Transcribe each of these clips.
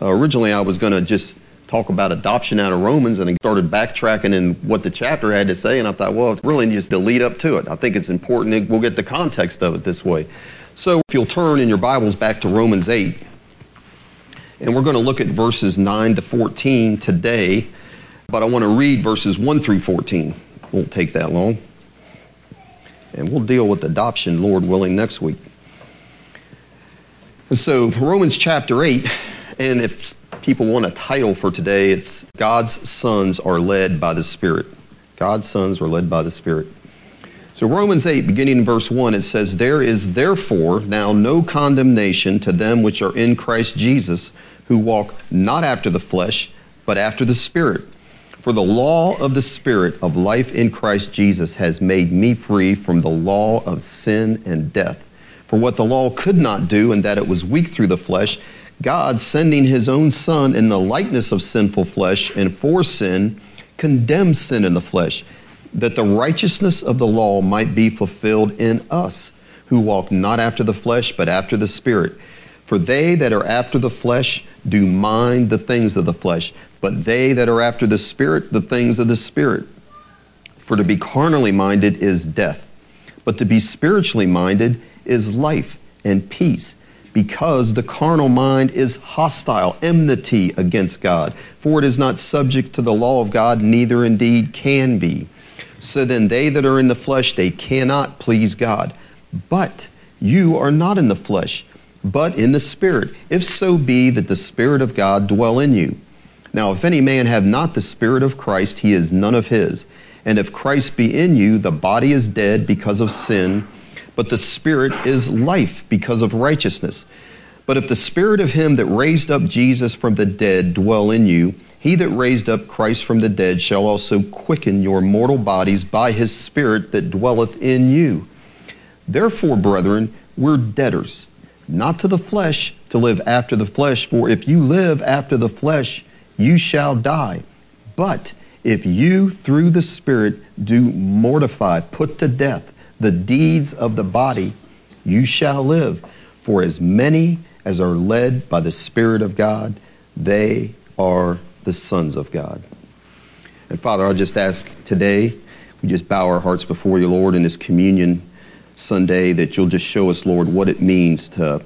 Uh, originally, I was going to just talk about adoption out of Romans, and I started backtracking in what the chapter had to say, and I thought, well, it's really just the lead up to it. I think it's important. We'll get the context of it this way. So, if you'll turn in your Bibles back to Romans 8, and we're going to look at verses 9 to 14 today, but I want to read verses 1 through 14. Won't take that long. And we'll deal with adoption, Lord willing, next week. And so, Romans chapter 8, and if people want a title for today, it's God's sons are led by the Spirit. God's sons are led by the Spirit. So, Romans 8, beginning in verse 1, it says, There is therefore now no condemnation to them which are in Christ Jesus, who walk not after the flesh, but after the Spirit. For the law of the Spirit of life in Christ Jesus has made me free from the law of sin and death. For what the law could not do, in that it was weak through the flesh, God, sending his own Son in the likeness of sinful flesh and for sin, condemned sin in the flesh, that the righteousness of the law might be fulfilled in us, who walk not after the flesh, but after the Spirit. For they that are after the flesh do mind the things of the flesh, but they that are after the Spirit, the things of the Spirit. For to be carnally minded is death, but to be spiritually minded is life and peace because the carnal mind is hostile, enmity against God. For it is not subject to the law of God, neither indeed can be. So then they that are in the flesh, they cannot please God. But you are not in the flesh, but in the Spirit, if so be that the Spirit of God dwell in you. Now, if any man have not the Spirit of Christ, he is none of his. And if Christ be in you, the body is dead because of sin but the Spirit is life because of righteousness. But if the Spirit of him that raised up Jesus from the dead dwell in you, he that raised up Christ from the dead shall also quicken your mortal bodies by his Spirit that dwelleth in you. Therefore, brethren, we're debtors, not to the flesh, to live after the flesh. For if you live after the flesh, you shall die. But if you, through the Spirit, do mortify, put to death, the deeds of the body, you shall live. For as many as are led by the Spirit of God, they are the sons of God. And Father, I'll just ask today, we just bow our hearts before you, Lord, in this communion Sunday, that you'll just show us, Lord, what it means to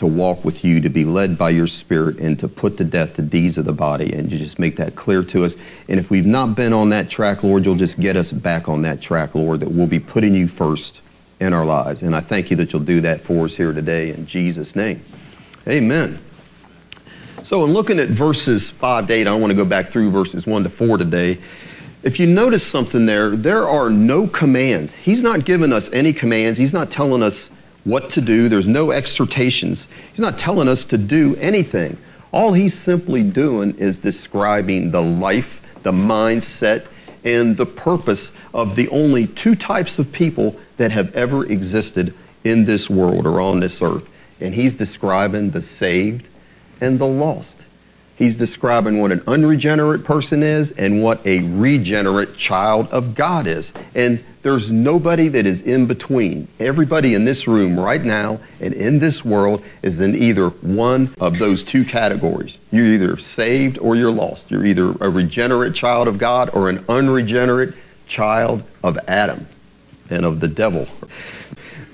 to walk with you, to be led by your Spirit, and to put to death the deeds of the body. And you just make that clear to us. And if we've not been on that track, Lord, you'll just get us back on that track, Lord, that we'll be putting you first in our lives. And I thank you that you'll do that for us here today in Jesus' name. Amen. So, in looking at verses 5 to 8, I want to go back through verses 1 to 4 today. If you notice something there, there are no commands. He's not giving us any commands. He's not telling us what to do. There's no exhortations. He's not telling us to do anything. All he's simply doing is describing the life, the mindset, and the purpose of the only two types of people that have ever existed in this world or on this earth. And he's describing the saved and the lost. He's describing what an unregenerate person is and what a regenerate child of God is. And there's nobody that is in between. Everybody in this room right now and in this world is in either one of those two categories. You're either saved or you're lost. You're either a regenerate child of God or an unregenerate child of Adam and of the devil.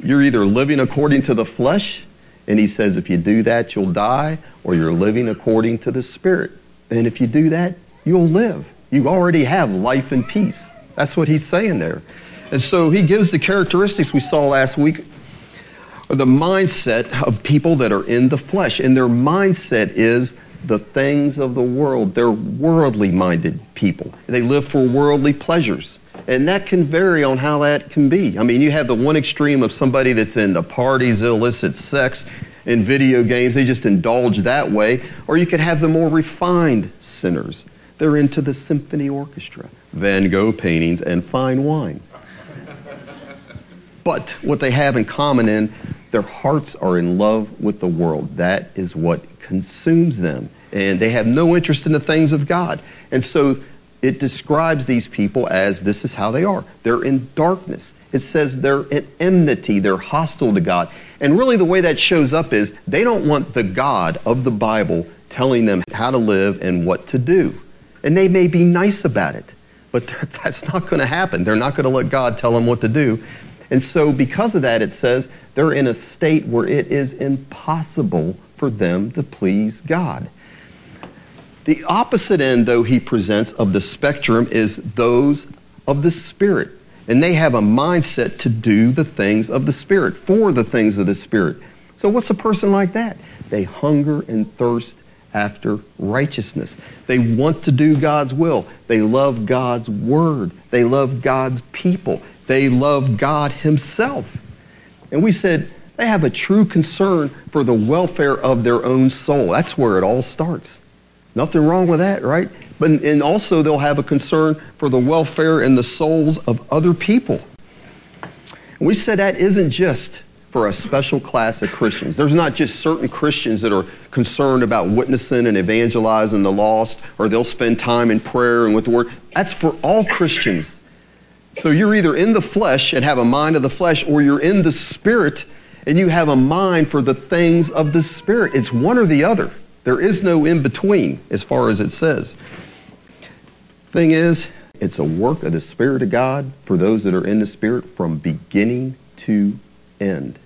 You're either living according to the flesh, and he says if you do that, you'll die, or you're living according to the Spirit. And if you do that, you'll live. You already have life and peace. That's what he's saying there. And so he gives the characteristics we saw last week the mindset of people that are in the flesh. And their mindset is the things of the world. They're worldly minded people. They live for worldly pleasures. And that can vary on how that can be. I mean, you have the one extreme of somebody that's into parties, illicit sex, in video games. They just indulge that way. Or you could have the more refined sinners. They're into the symphony orchestra, Van Gogh paintings, and fine wine. but what they have in common in their hearts are in love with the world. That is what consumes them. And they have no interest in the things of God. And so it describes these people as this is how they are. They're in darkness. It says they're in enmity, they're hostile to God. And really, the way that shows up is they don't want the God of the Bible telling them how to live and what to do. And they may be nice about it, but that's not going to happen. They're not going to let God tell them what to do. And so, because of that, it says they're in a state where it is impossible for them to please God. The opposite end, though, he presents of the spectrum is those of the Spirit. And they have a mindset to do the things of the Spirit, for the things of the Spirit. So, what's a person like that? They hunger and thirst after righteousness. They want to do God's will. They love God's word. They love God's people. They love God Himself. And we said they have a true concern for the welfare of their own soul. That's where it all starts. Nothing wrong with that, right? But, and also they'll have a concern for the welfare and the souls of other people. And we said that isn't just for a special class of Christians. There's not just certain Christians that are concerned about witnessing and evangelizing the lost, or they'll spend time in prayer and with the word. That's for all Christians. So you're either in the flesh and have a mind of the flesh, or you're in the spirit and you have a mind for the things of the spirit. It's one or the other. There is no in between, as far as it says. Thing is, it's a work of the Spirit of God for those that are in the Spirit from beginning to end.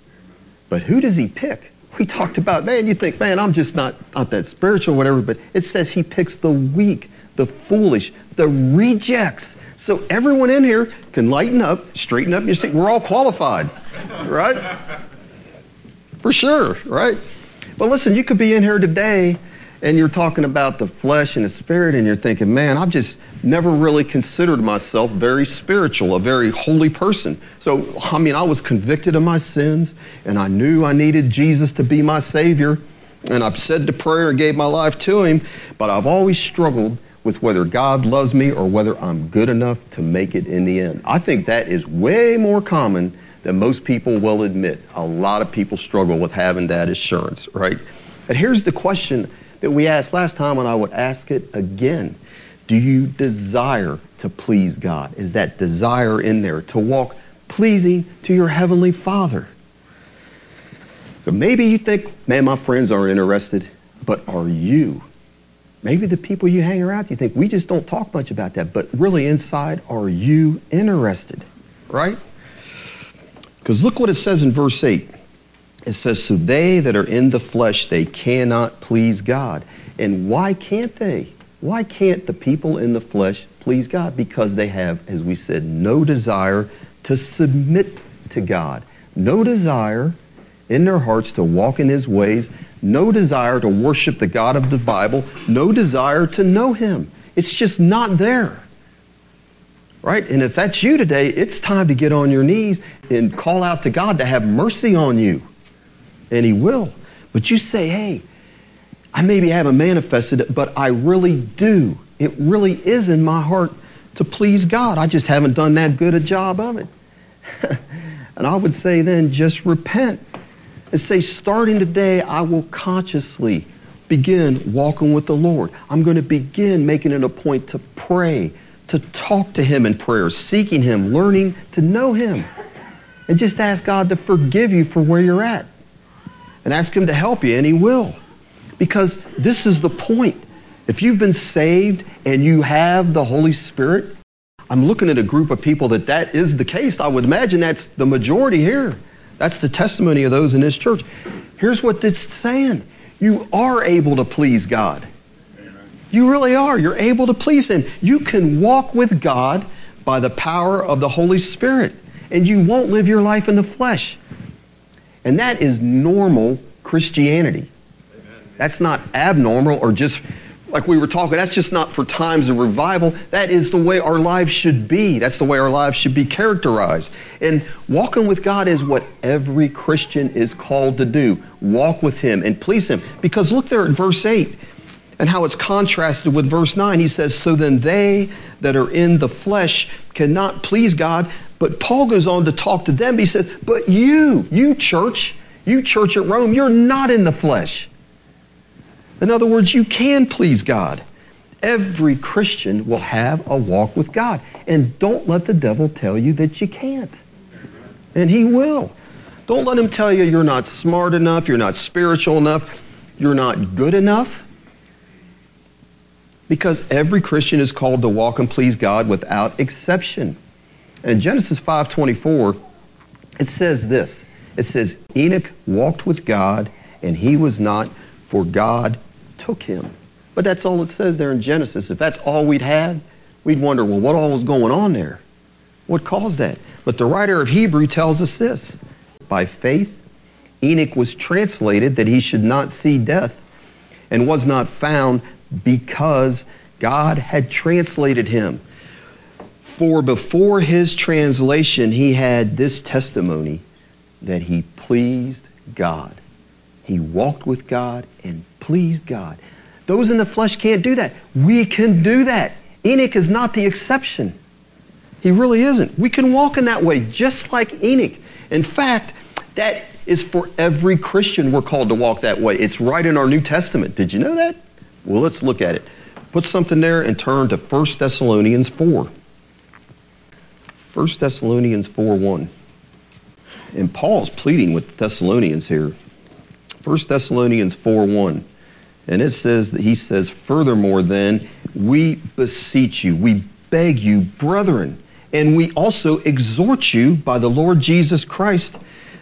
But who does He pick? We talked about, man, you think, man, I'm just not, not that spiritual, whatever, but it says He picks the weak, the foolish, the rejects. So everyone in here can lighten up, straighten up your seat. We're all qualified, right? For sure, right? But listen, you could be in here today and you're talking about the flesh and the spirit, and you're thinking, man, I've just never really considered myself very spiritual, a very holy person. So, I mean, I was convicted of my sins, and I knew I needed Jesus to be my Savior, and I've said the prayer and gave my life to Him, but I've always struggled with whether God loves me or whether I'm good enough to make it in the end. I think that is way more common than most people will admit. A lot of people struggle with having that assurance, right? And here's the question that we asked last time, and I would ask it again. Do you desire to please God? Is that desire in there to walk pleasing to your Heavenly Father? So maybe you think, man, my friends aren't interested, but are you? Maybe the people you hang around, you think, we just don't talk much about that, but really inside, are you interested? Right? Because look what it says in verse 8. It says, So they that are in the flesh, they cannot please God. And why can't they? Why can't the people in the flesh please God? Because they have, as we said, no desire to submit to God, no desire in their hearts to walk in His ways, no desire to worship the God of the Bible, no desire to know Him. It's just not there. Right? And if that's you today, it's time to get on your knees and call out to God to have mercy on you. And He will. But you say, hey, I maybe haven't manifested it, but I really do. It really is in my heart to please God. I just haven't done that good a job of it. and I would say then just repent and say, starting today, I will consciously begin walking with the Lord. I'm going to begin making it a point to pray, to talk to Him in prayer, seeking Him, learning to know Him. And just ask God to forgive you for where you're at. And ask Him to help you, and He will. Because this is the point. If you've been saved and you have the Holy Spirit, I'm looking at a group of people that that is the case. I would imagine that's the majority here. That's the testimony of those in this church. Here's what it's saying you are able to please God. You really are. You're able to please Him. You can walk with God by the power of the Holy Spirit, and you won't live your life in the flesh. And that is normal Christianity. That's not abnormal or just like we were talking, that's just not for times of revival. That is the way our lives should be. That's the way our lives should be characterized. And walking with God is what every Christian is called to do walk with Him and please Him. Because look there at verse 8 and how it's contrasted with verse 9. He says, So then they that are in the flesh cannot please God. But Paul goes on to talk to them. He says, But you, you church, you church at Rome, you're not in the flesh. In other words, you can please God. Every Christian will have a walk with God. And don't let the devil tell you that you can't. And he will. Don't let him tell you you're not smart enough, you're not spiritual enough, you're not good enough. Because every Christian is called to walk and please God without exception. In Genesis 5:24, it says this. It says Enoch walked with God and he was not for God took him. But that's all it says there in Genesis. If that's all we'd had, we'd wonder, well, what all was going on there? What caused that? But the writer of Hebrew tells us this. By faith, Enoch was translated that he should not see death and was not found because God had translated him. For before his translation, he had this testimony that he pleased God. He walked with God and pleased God. Those in the flesh can't do that. We can do that. Enoch is not the exception. He really isn't. We can walk in that way just like Enoch. In fact, that is for every Christian we're called to walk that way. It's right in our New Testament. Did you know that? Well, let's look at it. Put something there and turn to 1 Thessalonians 4. 1 Thessalonians 4 1. And Paul's pleading with Thessalonians here. 1 Thessalonians 4 1. And it says that he says, Furthermore, then, we beseech you, we beg you, brethren, and we also exhort you by the Lord Jesus Christ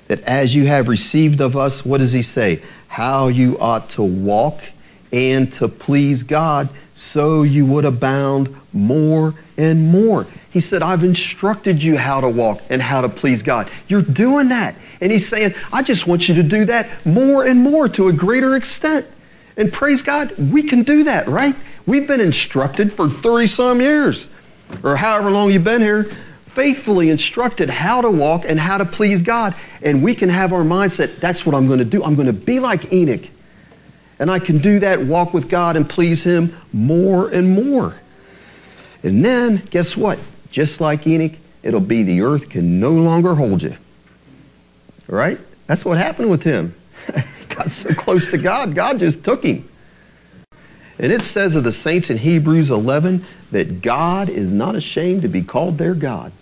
that as you have received of us, what does he say? How you ought to walk and to please God, so you would abound more and more. He said, I've instructed you how to walk and how to please God. You're doing that. And he's saying, I just want you to do that more and more to a greater extent. And praise God, we can do that, right? We've been instructed for 30 some years, or however long you've been here, faithfully instructed how to walk and how to please God. And we can have our mindset that's what I'm going to do. I'm going to be like Enoch. And I can do that, walk with God and please Him more and more. And then, guess what? Just like Enoch, it'll be the earth can no longer hold you. Right? That's what happened with him. got so close to God, God just took him. And it says of the saints in Hebrews 11 that God is not ashamed to be called their God.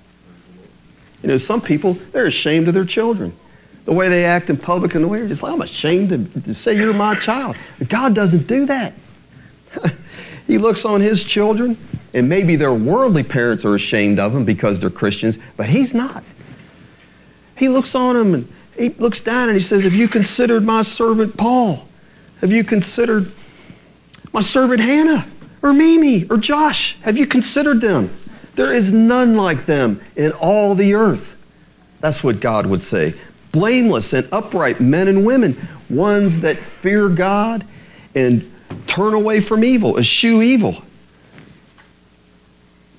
You know, some people, they're ashamed of their children. The way they act in public and the way they're just like, I'm ashamed to, to say you're my child. But God doesn't do that. he looks on his children, and maybe their worldly parents are ashamed of them because they're Christians, but he's not. He looks on them and he looks down and he says, Have you considered my servant Paul? Have you considered my servant Hannah or Mimi or Josh? Have you considered them? There is none like them in all the earth. That's what God would say. Blameless and upright men and women, ones that fear God and turn away from evil, eschew evil.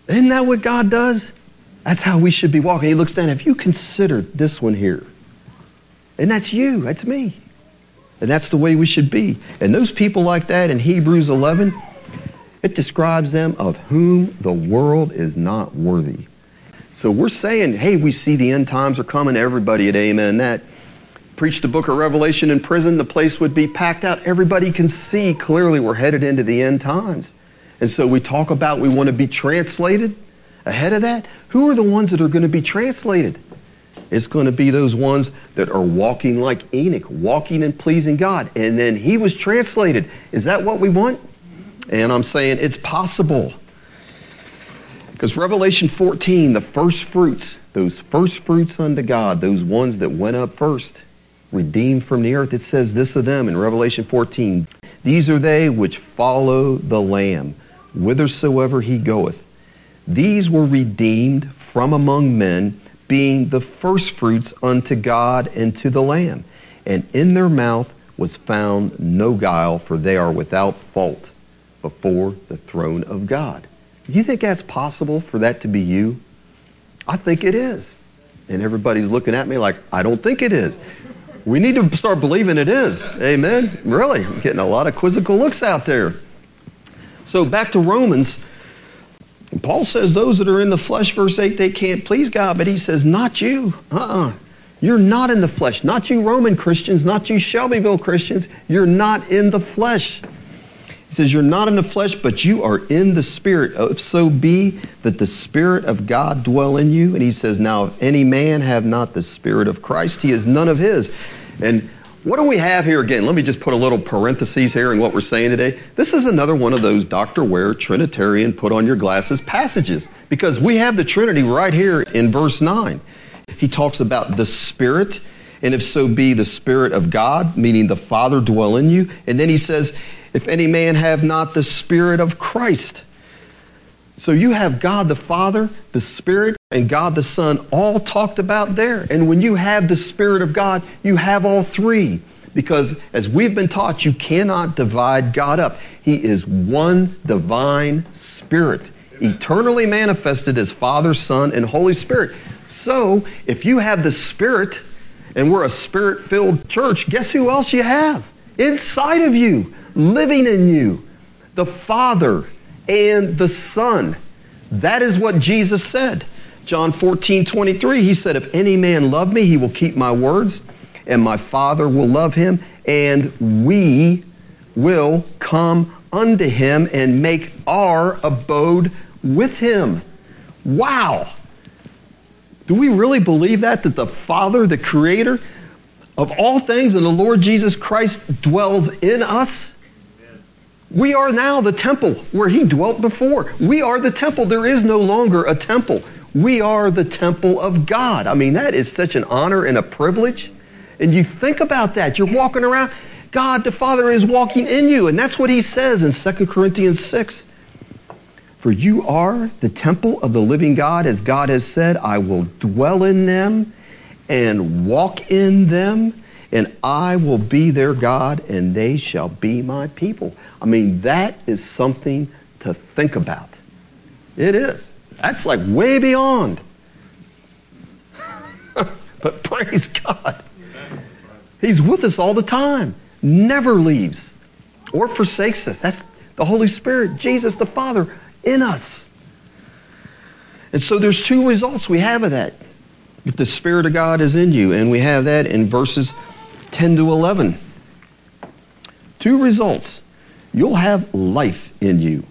Isn't that what God does? That's how we should be walking. He looks down. Have you considered this one here? And that's you. That's me. And that's the way we should be. And those people like that in Hebrews 11, it describes them of whom the world is not worthy. So we're saying, hey, we see the end times are coming. Everybody at Amen that. Preach the book of Revelation in prison, the place would be packed out. Everybody can see clearly we're headed into the end times. And so we talk about we want to be translated ahead of that. Who are the ones that are going to be translated? It's going to be those ones that are walking like Enoch, walking and pleasing God. And then he was translated. Is that what we want? And I'm saying it's possible. Because Revelation 14, the first fruits, those first fruits unto God, those ones that went up first, redeemed from the earth, it says this of them in Revelation 14 These are they which follow the Lamb, whithersoever he goeth. These were redeemed from among men, being the firstfruits unto God and to the Lamb. And in their mouth was found no guile, for they are without fault before the throne of God. You think that's possible for that to be you? I think it is. And everybody's looking at me like, I don't think it is. We need to start believing it is. Amen. Really, I'm getting a lot of quizzical looks out there. So back to Romans. Paul says those that are in the flesh, verse 8, they can't please God, but he says, not you. Uh-uh. You're not in the flesh. Not you Roman Christians, not you Shelbyville Christians. You're not in the flesh. Says, You're not in the flesh, but you are in the Spirit. Oh, if so be that the Spirit of God dwell in you. And he says, Now, if any man have not the Spirit of Christ, he is none of his. And what do we have here again? Let me just put a little parentheses here in what we're saying today. This is another one of those Dr. Ware Trinitarian put on your glasses passages because we have the Trinity right here in verse 9. He talks about the Spirit, and if so be the Spirit of God, meaning the Father dwell in you. And then he says, if any man have not the Spirit of Christ. So you have God the Father, the Spirit, and God the Son all talked about there. And when you have the Spirit of God, you have all three. Because as we've been taught, you cannot divide God up. He is one divine Spirit, eternally manifested as Father, Son, and Holy Spirit. So if you have the Spirit, and we're a spirit filled church, guess who else you have? Inside of you, living in you, the Father and the Son. That is what Jesus said. John 14, 23, he said, If any man love me, he will keep my words, and my Father will love him, and we will come unto him and make our abode with him. Wow. Do we really believe that? That the Father, the Creator of all things, and the Lord Jesus Christ dwells in us? We are now the temple where He dwelt before. We are the temple. There is no longer a temple. We are the temple of God. I mean, that is such an honor and a privilege. And you think about that. You're walking around, God the Father is walking in you. And that's what He says in 2 Corinthians 6. For you are the temple of the living God, as God has said, I will dwell in them and walk in them, and I will be their God, and they shall be my people. I mean, that is something to think about. It is. That's like way beyond. but praise God. He's with us all the time, never leaves or forsakes us. That's the Holy Spirit, Jesus the Father in us. And so there's two results we have of that. If the Spirit of God is in you, and we have that in verses 10 to 11. Two results. You'll have life in you.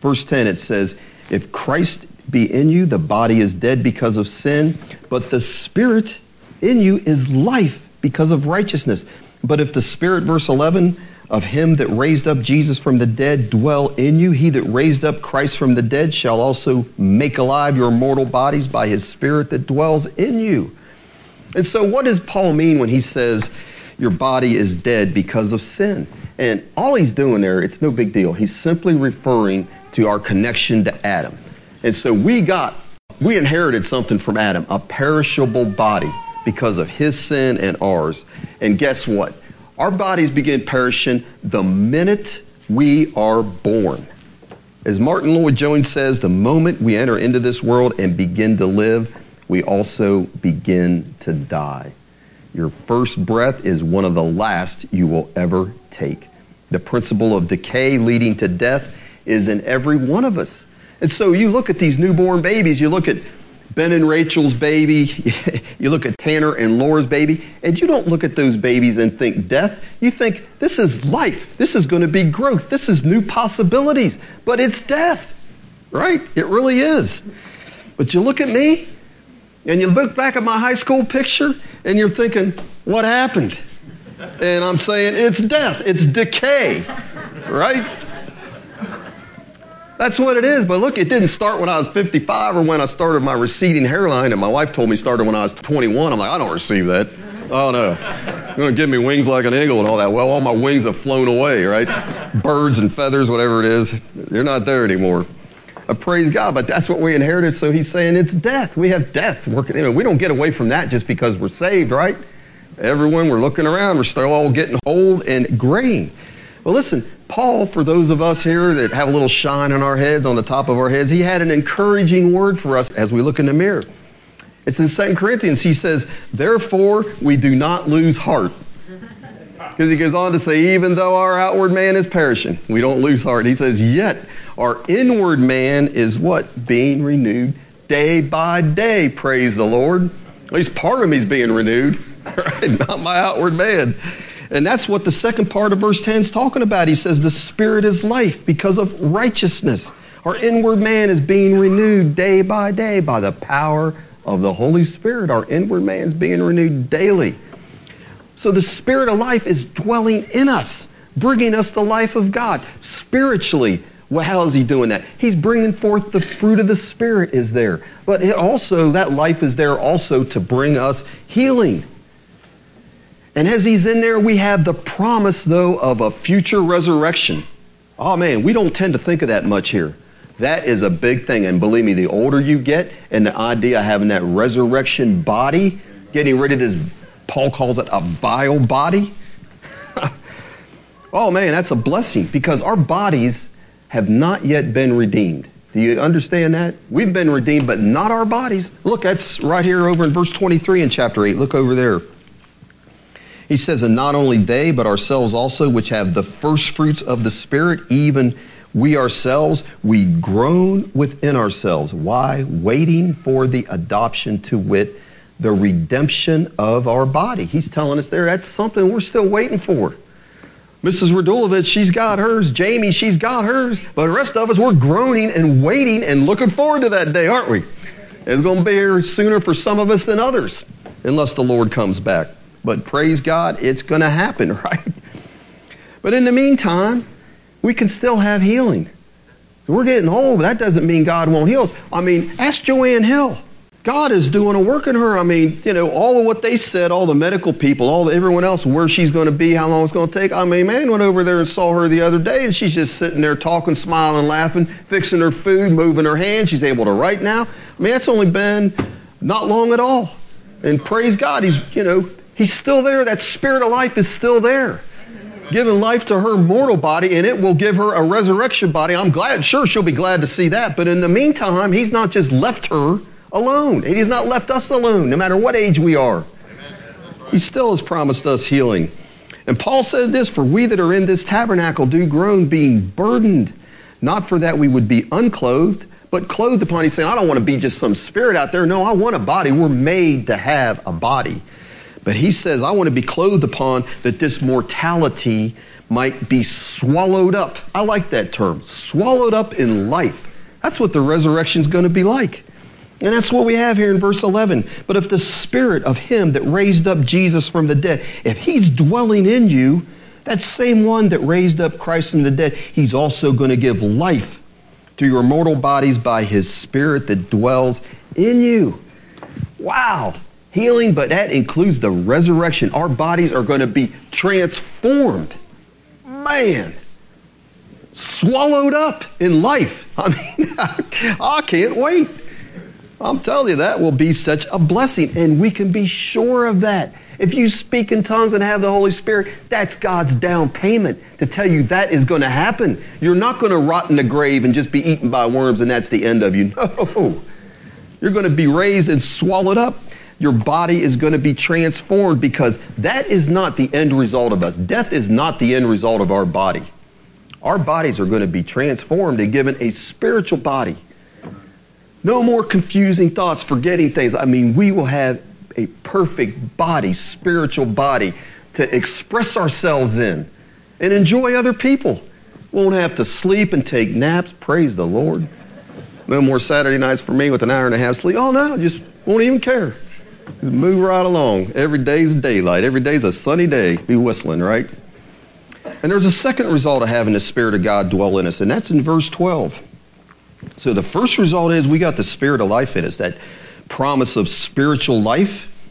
Verse 10, it says, If Christ be in you, the body is dead because of sin, but the Spirit in you is life because of righteousness. But if the Spirit, verse 11, of him that raised up Jesus from the dead dwell in you. He that raised up Christ from the dead shall also make alive your mortal bodies by his Spirit that dwells in you. And so, what does Paul mean when he says your body is dead because of sin? And all he's doing there, it's no big deal. He's simply referring to our connection to Adam. And so, we got, we inherited something from Adam, a perishable body because of his sin and ours. And guess what? Our bodies begin perishing the minute we are born. As Martyn Lloyd-Jones says, the moment we enter into this world and begin to live, we also begin to die. Your first breath is one of the last you will ever take. The principle of decay leading to death is in every one of us. And so you look at these newborn babies, you look at Ben and Rachel's baby, you look at Tanner and Laura's baby, and you don't look at those babies and think death. You think this is life. This is going to be growth. This is new possibilities. But it's death, right? It really is. But you look at me and you look back at my high school picture and you're thinking, what happened? And I'm saying, it's death, it's decay, right? That's what it is. But look, it didn't start when I was 55 or when I started my receding hairline, and my wife told me it started when I was 21. I'm like, I don't receive that. Oh no. You're going to give me wings like an eagle and all that. Well, all my wings have flown away, right? Birds and feathers, whatever it is, they're not there anymore. I praise God, but that's what we inherited. So he's saying it's death. We have death working. You know, we don't get away from that just because we're saved, right? Everyone, we're looking around, we're still all getting old and graying. Well, listen, Paul, for those of us here that have a little shine on our heads, on the top of our heads, he had an encouraging word for us as we look in the mirror. It's in 2 Corinthians. He says, Therefore, we do not lose heart. Because he goes on to say, even though our outward man is perishing, we don't lose heart. He says, Yet our inward man is what? Being renewed day by day. Praise the Lord. At least part of me is being renewed, right? Not my outward man. And that's what the second part of verse 10 is talking about. He says, The Spirit is life because of righteousness. Our inward man is being renewed day by day by the power of the Holy Spirit. Our inward man is being renewed daily. So the Spirit of life is dwelling in us, bringing us the life of God. Spiritually, well, how is he doing that? He's bringing forth the fruit of the Spirit is there. But it also, that life is there also to bring us healing. And as he's in there, we have the promise, though, of a future resurrection. Oh, man, we don't tend to think of that much here. That is a big thing. And believe me, the older you get, and the idea of having that resurrection body, getting rid of this Paul calls it a vile body. oh man, that's a blessing because our bodies have not yet been redeemed. Do you understand that? We've been redeemed, but not our bodies. Look, that's right here over in verse 23 in chapter 8. Look over there. He says, And not only they, but ourselves also, which have the first fruits of the Spirit, even we ourselves, we groan within ourselves. Why? Waiting for the adoption to wit the redemption of our body. He's telling us there that's something we're still waiting for. Mrs. Radulovich, she's got hers. Jamie, she's got hers. But the rest of us, we're groaning and waiting and looking forward to that day, aren't we? It's going to be here sooner for some of us than others, unless the Lord comes back. But praise God, it's going to happen, right? But in the meantime, we can still have healing. We're getting old, but that doesn't mean God won't heal us. I mean, ask Joanne Hill. God is doing a work in her. I mean, you know, all of what they said, all the medical people, all the, everyone else, where she's going to be, how long it's going to take. I mean, man went over there and saw her the other day, and she's just sitting there talking, smiling, laughing, fixing her food, moving her hand. She's able to write now. I mean, that's only been not long at all. And praise God, he's, you know, he's still there. That spirit of life is still there. Giving life to her mortal body, and it will give her a resurrection body. I'm glad, sure, she'll be glad to see that. But in the meantime, he's not just left her alone. And He's not left us alone, no matter what age we are. He still has promised us healing. And Paul said this For we that are in this tabernacle do groan, being burdened, not for that we would be unclothed, but clothed upon. He's saying, I don't want to be just some spirit out there. No, I want a body. We're made to have a body. But he says, I want to be clothed upon that this mortality might be swallowed up. I like that term, swallowed up in life. That's what the resurrection is going to be like. And that's what we have here in verse 11. But if the spirit of him that raised up Jesus from the dead, if he's dwelling in you, that same one that raised up Christ from the dead, he's also going to give life to your mortal bodies by his spirit that dwells in you. Wow. Healing, but that includes the resurrection. Our bodies are going to be transformed. Man swallowed up in life. I mean, I can't wait. I'm telling you, that will be such a blessing, and we can be sure of that. If you speak in tongues and have the Holy Spirit, that's God's down payment to tell you that is going to happen. You're not going to rot in the grave and just be eaten by worms and that's the end of you. No. You're going to be raised and swallowed up. Your body is going to be transformed because that is not the end result of us. Death is not the end result of our body. Our bodies are going to be transformed and given a spiritual body. No more confusing thoughts, forgetting things. I mean, we will have a perfect body, spiritual body to express ourselves in and enjoy other people. Won't have to sleep and take naps. Praise the Lord. No more Saturday nights for me with an hour and a half sleep. Oh, no, just won't even care. Move right along. Every day's daylight. Every day's a sunny day. Be whistling, right? And there's a second result of having the Spirit of God dwell in us, and that's in verse 12. So the first result is we got the spirit of life in us, that promise of spiritual life,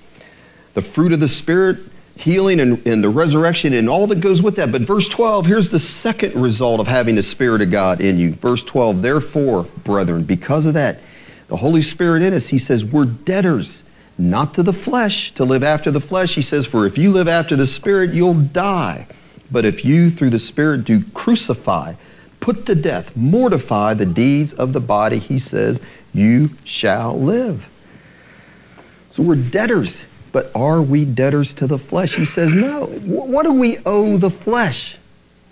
the fruit of the Spirit, healing and, and, the resurrection and all that goes with that. But verse 12, here's the second result of having the Spirit of God in you. Verse 12, therefore, brethren, because of that, the Holy Spirit in us, he says, we're debtors, not to the flesh, to live after the flesh. He says, for if you live after the Spirit, you'll die. But if you, through the Spirit, do crucify, put to death, mortify the deeds of the body, he says, you shall live. So we're debtors, but are we debtors to the flesh? He says, no. What do we owe the flesh?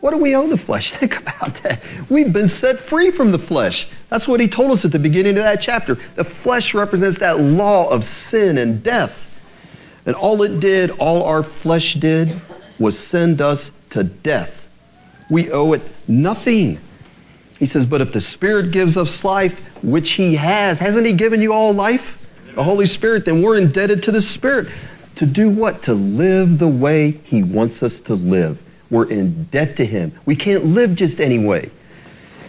What do we owe the flesh? Think about that. We've been set free from the flesh. That's what he told us at the beginning of that chapter. The flesh represents that law of sin and death. And all it did, all our flesh did, was send us to death. We owe it nothing. He says, But if the Spirit gives us life, which He has, hasn't He given you all life? The Holy Spirit, then we're indebted to the Spirit. To do what? To live the way He wants us to live. We're in debt to Him. We can't live just any way.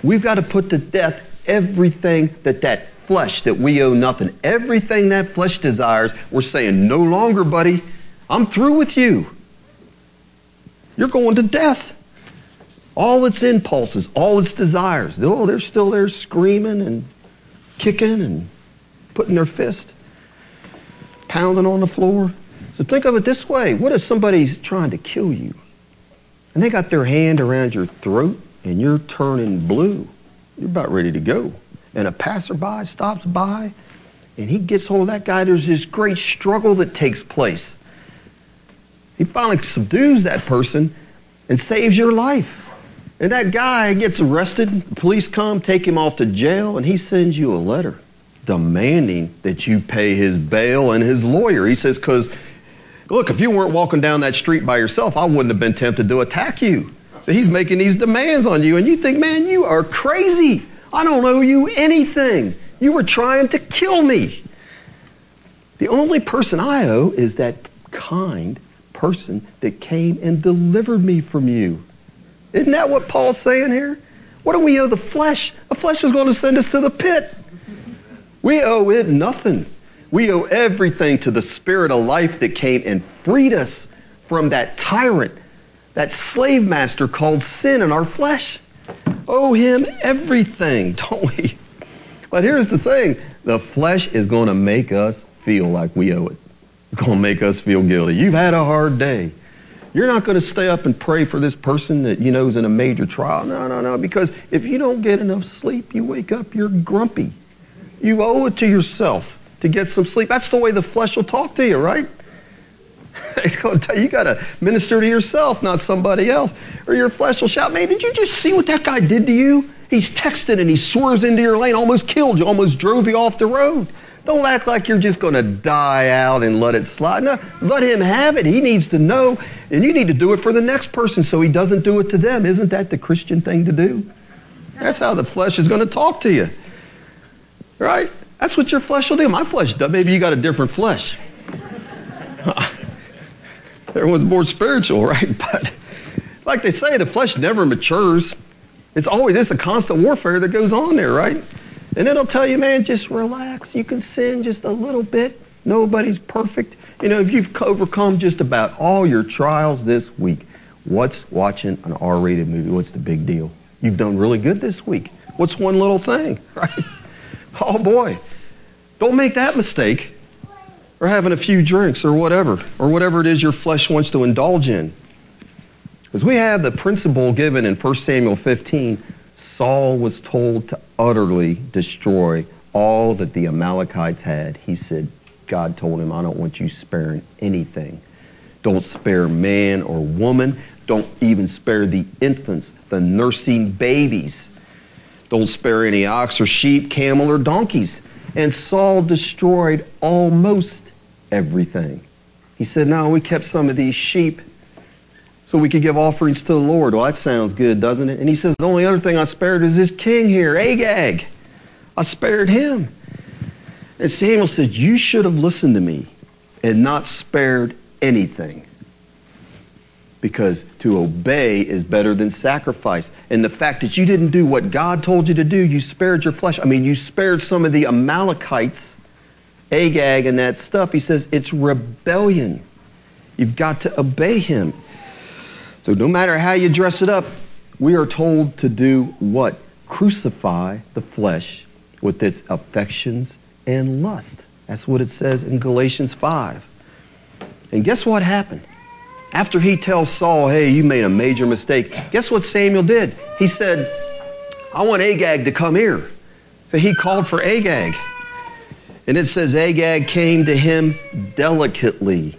We've got to put to death everything that that flesh that we owe nothing, everything that flesh desires, we're saying, no longer, buddy. I'm through with you. You're going to death. All its impulses, all its desires, oh, they're still there screaming and kicking and putting their fist, pounding on the floor. So think of it this way what if somebody's trying to kill you and they got their hand around your throat and you're turning blue? You're about ready to go. And a passerby stops by and he gets hold of that guy. There's this great struggle that takes place. He finally subdues that person and saves your life. And that guy gets arrested, police come, take him off to jail, and he sends you a letter demanding that you pay his bail and his lawyer. He says, because, look, if you weren't walking down that street by yourself, I wouldn't have been tempted to attack you. So he's making these demands on you, and you think, man, you are crazy. I don't owe you anything. You were trying to kill me. The only person I owe is that kind person that came and delivered me from you. Isn't that what Paul's saying here? What do we owe the flesh? The flesh was going to send us to the pit. We owe it nothing. We owe everything to the Spirit of life that came and freed us from that tyrant, that slave master called sin in our flesh. Owe him everything, don't we? But here's the thing the flesh is going to make us feel like we owe it. It's going to make us feel guilty. You've had a hard day. You're not going to stay up and pray for this person that you know is in a major trial. No, no, no. Because if you don't get enough sleep, you wake up, you're grumpy. You owe it to yourself to get some sleep. That's the way the flesh will talk to you, right? You, you got to minister to yourself, not somebody else. Or your flesh will shout, Man, did you just see what that guy did to you? He's texting and he swerves into your lane, almost killed you, almost drove you off the road. Don't act like you're just going to die out and let it slide. No, let him have it. He needs to know, and you need to do it for the next person so he doesn't do it to them. Isn't that the Christian thing to do? That's how the flesh is going to talk to you. Right? That's what your flesh will do. My flesh does. Maybe you got a different flesh. Everyone's more spiritual, right? But like they say, the flesh never matures. It's always, it's a constant warfare that goes on there, right? And it'll tell you, man, just relax. You can sin just a little bit. Nobody's perfect. You know, if you've overcome just about all your trials this week, what's watching an R rated movie? What's the big deal? You've done really good this week. What's one little thing, right? Oh boy. Don't make that mistake. Or having a few drinks or whatever, or whatever it is your flesh wants to indulge in. Because we have the principle given in 1 Samuel 15 Saul was told to utterly destroy all that the Amalekites had. He said, God told him, I don't want you sparing anything. Don't spare man or woman. Don't even spare the infants, the nursing babies. Don't spare any ox or sheep, camel or donkeys. And Saul destroyed almost everything. He said, No, we kept some of these sheep so we could give offerings to the Lord. Well, that sounds good, doesn't it? And he says, The only other thing I spared is this king here, Agag. I spared him. And Samuel said, You should have listened to me and not spared anything. Because to obey is better than sacrifice. And the fact that you didn't do what God told you to do, you spared your flesh. I mean, you spared some of the Amalekites, Agag, and that stuff. He says, It's rebellion. You've got to obey him. So no matter how you dress it up, we are told to do what? Crucify the flesh with its affections and lust. That's what it says in Galatians 5. And guess what happened? After he tells Saul, hey, you made a major mistake, guess what Samuel did? He said, I want Agag to come here. So he called for Agag. And it says Agag came to him delicately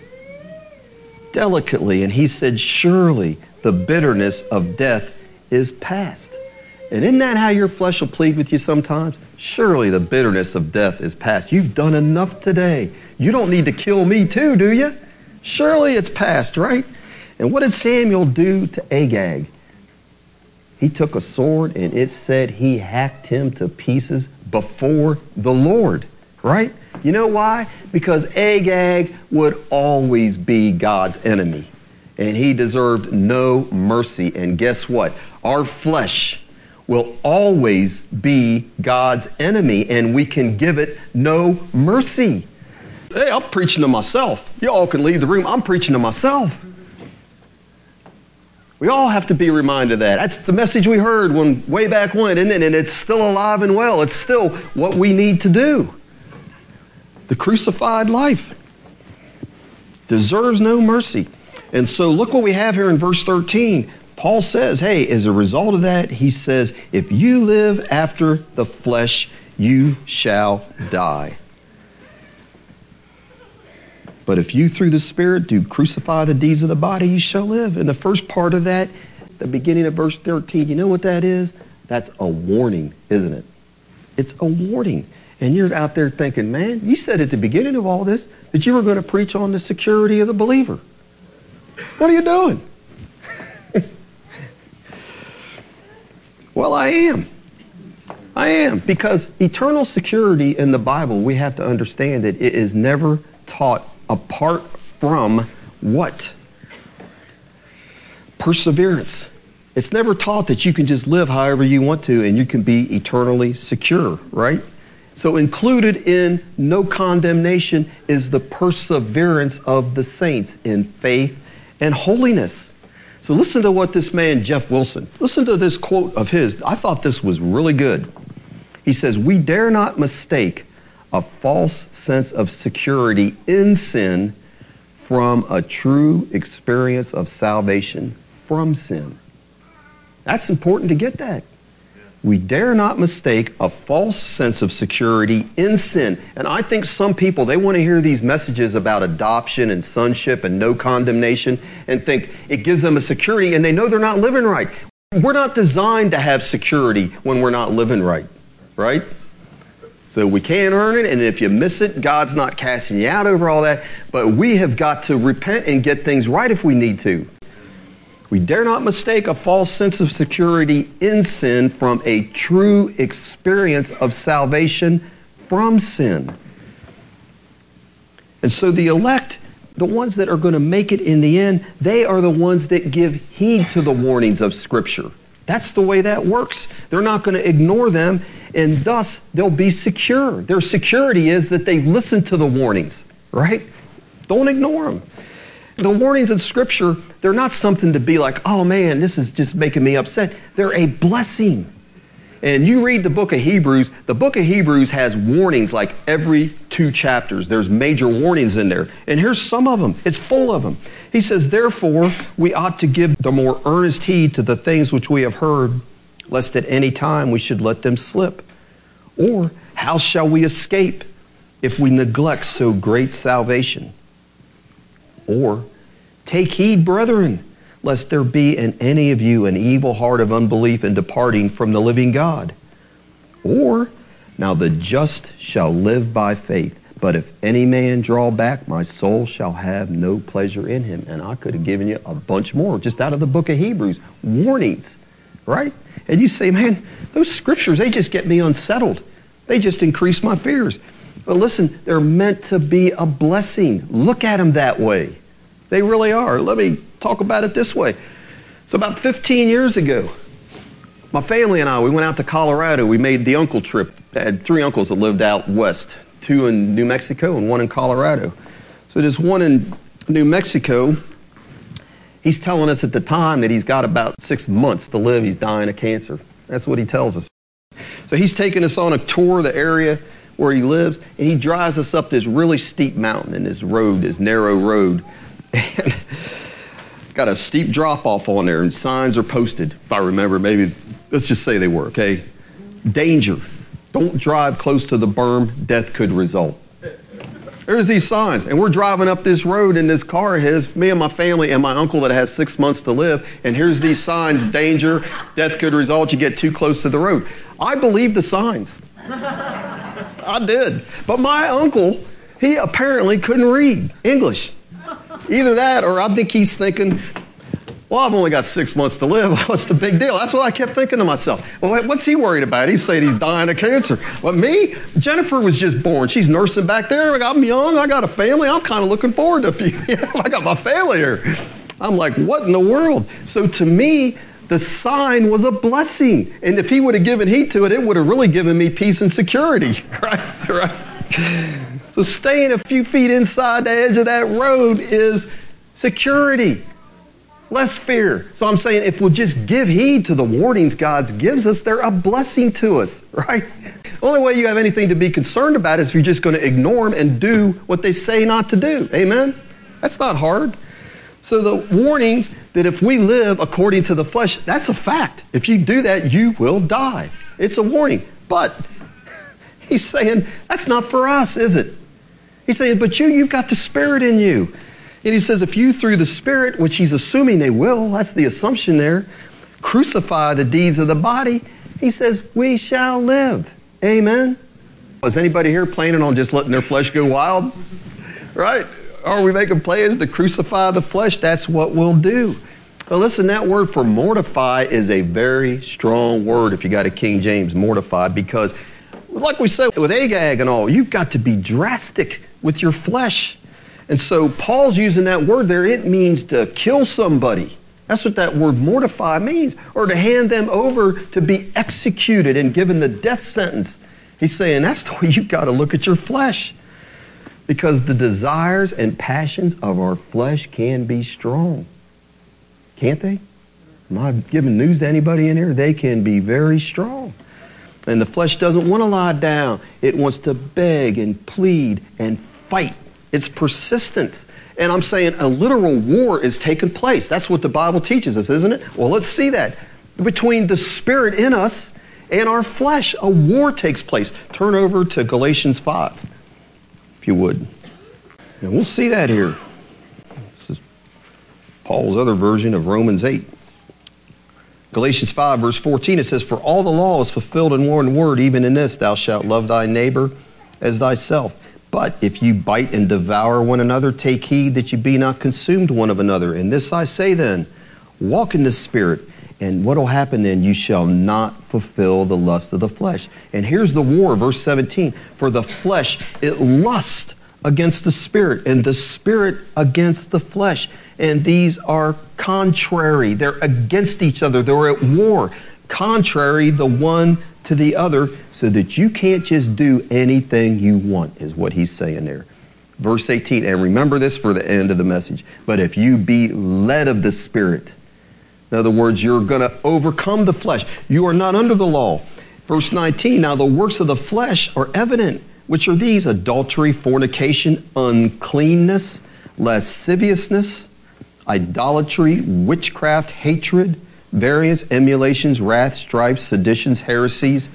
delicately. And he said, Surely the bitterness of death is past. And isn't that how your flesh will plead with you sometimes? Surely the bitterness of death is past. You've done enough today. You don't need to kill me too, do you? Surely it's past, right? And what did Samuel do to Agag? He took a sword and it said he hacked him to pieces before the Lord, right? You know why? Because Agag would always be God's enemy. And he deserved no mercy. And guess what? Our flesh will always be God's enemy, and we can give it no mercy. Hey, I'm preaching to myself. Y'all can leave the room. I'm preaching to myself. We all have to be reminded of that. That's the message we heard when way back when, isn't it? And it's still alive and well. It's still what we need to do. The crucified life deserves no mercy. And so look what we have here in verse 13. Paul says, hey, as a result of that, he says, if you live after the flesh, you shall die. But if you through the Spirit do crucify the deeds of the body, you shall live. And the first part of that, the beginning of verse 13, you know what that is? That's a warning, isn't it? It's a warning. And you're out there thinking, man, you said at the beginning of all this that you were going to preach on the security of the believer. What are you doing? well, I am. I am. Because eternal security in the Bible, we have to understand that it is never taught apart from what? Perseverance. It's never taught that you can just live however you want to and you can be eternally secure, right? So, included in no condemnation is the perseverance of the saints in faith and holiness. So, listen to what this man, Jeff Wilson, listen to this quote of his. I thought this was really good. He says, We dare not mistake a false sense of security in sin from a true experience of salvation from sin. That's important to get that. We dare not mistake a false sense of security in sin. And I think some people, they want to hear these messages about adoption and sonship and no condemnation and think it gives them a security and they know they're not living right. We're not designed to have security when we're not living right, right? So we can earn it, and if you miss it, God's not casting you out over all that. But we have got to repent and get things right if we need to. We dare not mistake a false sense of security in sin from a true experience of salvation from sin. And so the elect, the ones that are going to make it in the end, they are the ones that give heed to the warnings of Scripture. That's the way that works. They're not going to ignore them, and thus they'll be secure. Their security is that they listen to the warnings, right? Don't ignore them. The warnings in Scripture, they're not something to be like, oh man, this is just making me upset. They're a blessing. And you read the book of Hebrews, the book of Hebrews has warnings like every two chapters. There's major warnings in there. And here's some of them, it's full of them. He says, Therefore, we ought to give the more earnest heed to the things which we have heard, lest at any time we should let them slip. Or, how shall we escape if we neglect so great salvation? Or, take heed, brethren, lest there be in any of you an evil heart of unbelief in departing from the living God. Or, now the just shall live by faith. But if any man draw back, my soul shall have no pleasure in him. And I could have given you a bunch more just out of the book of Hebrews. Warnings, right? And you say, man, those scriptures, they just get me unsettled. They just increase my fears. But listen, they're meant to be a blessing. Look at them that way. They really are. Let me talk about it this way. So, about 15 years ago, my family and I, we went out to Colorado. We made the uncle trip. I had three uncles that lived out west two in New Mexico and one in Colorado. So, this one in New Mexico, he's telling us at the time that he's got about six months to live. He's dying of cancer. That's what he tells us. So, he's taking us on a tour of the area where he lives, and he drives us up this really steep mountain in this road, this narrow road. And got a steep drop off on there, and signs are posted. If I remember, maybe let's just say they were, okay? Danger. Don't drive close to the berm, death could result. There's these signs, and we're driving up this road in this car. His, me and my family, and my uncle that has six months to live. And here's these signs: danger, death could result. You get too close to the road. I believe the signs. I did, but my uncle, he apparently couldn't read English. Either that, or I think he's thinking, Well, I've only got six months to live. What's the big deal? That's what I kept thinking to myself. Well, what's he worried about? He's saying he's dying of cancer. But me? Jennifer was just born. She's nursing back there. I'm young. I got a family. I'm kind of looking forward to a few. I got my family here. I'm like, what in the world? So to me, the sign was a blessing. And if he would have given heed to it, it would have really given me peace and security. Right? Right? So staying a few feet inside the edge of that road is security less fear. So I'm saying if we'll just give heed to the warnings God gives us, they're a blessing to us, right? The only way you have anything to be concerned about is if you're just going to ignore them and do what they say not to do. Amen? That's not hard. So the warning that if we live according to the flesh, that's a fact. If you do that, you will die. It's a warning. But he's saying that's not for us, is it? He's saying, but you, you've got the Spirit in you. And he says, if you through the Spirit, which he's assuming they will, that's the assumption there, crucify the deeds of the body, he says, we shall live. Amen. Is anybody here planning on just letting their flesh go wild? Right? Are we making plans to crucify the flesh? That's what we'll do. But listen, that word for mortify is a very strong word if you got a King James, mortify, because like we said with Agag and all, you've got to be drastic with your flesh. And so Paul's using that word there. It means to kill somebody. That's what that word mortify means, or to hand them over to be executed and given the death sentence. He's saying that's the way you've got to look at your flesh. Because the desires and passions of our flesh can be strong. Can't they? Am I giving news to anybody in here? They can be very strong. And the flesh doesn't want to lie down, it wants to beg and plead and fight it's persistence. And I'm saying a literal war is taking place. That's what the Bible teaches us, isn't it? Well, let's see that. Between the Spirit in us and our flesh, a war takes place. Turn over to Galatians 5, if you would. And we'll see that here. This is Paul's other version of Romans 8. Galatians 5, verse 14, it says, For all the law is fulfilled in one word, even in this, thou shalt love thy neighbor as thyself. But if you bite and devour one another, take heed that you be not consumed one of another. And this I say then, walk in the Spirit. And what will happen then? You shall not fulfill the lust of the flesh. And here's the war, verse 17. For the flesh, it lusts against the Spirit, and the Spirit against the flesh. And these are contrary. They're against each other. They're at war. Contrary the one to the other so that you can't just do anything you want, is what he's saying there. Verse 18, and remember this for the end of the message. But if you be led of the Spirit, in other words, you're going to overcome the flesh. You are not under the law. Verse 19, now the works of the flesh are evident, which are these adultery, fornication, uncleanness, lasciviousness, idolatry, witchcraft, hatred variance, emulations, wrath, strife, seditions, heresies,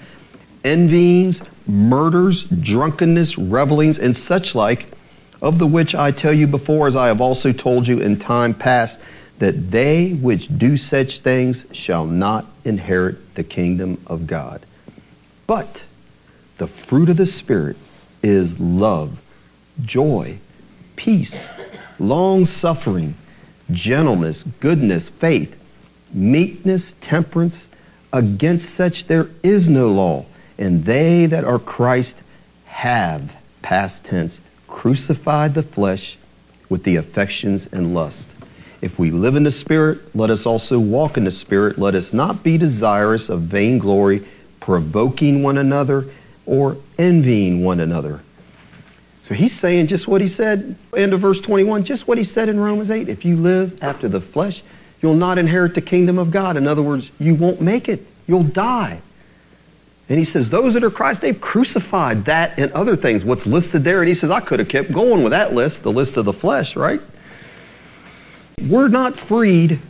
envyings, murders, drunkenness, revelings, and such like, of the which I tell you before, as I have also told you in time past, that they which do such things shall not inherit the kingdom of God. But the fruit of the Spirit is love, joy, peace, long suffering, gentleness, goodness, faith meekness, temperance. Against such there is no law. And they that are Christ have, past tense, crucified the flesh with the affections and lust. If we live in the Spirit, let us also walk in the Spirit. Let us not be desirous of vainglory, provoking one another, or envying one another. So he's saying just what he said, end of verse 21, just what he said in Romans 8. If you live after the flesh, You'll not inherit the kingdom of God. In other words, you won't make it. You'll die. And he says, those that are Christ, they've crucified that and other things, what's listed there. And he says, I could have kept going with that list, the list of the flesh, right? We're not freed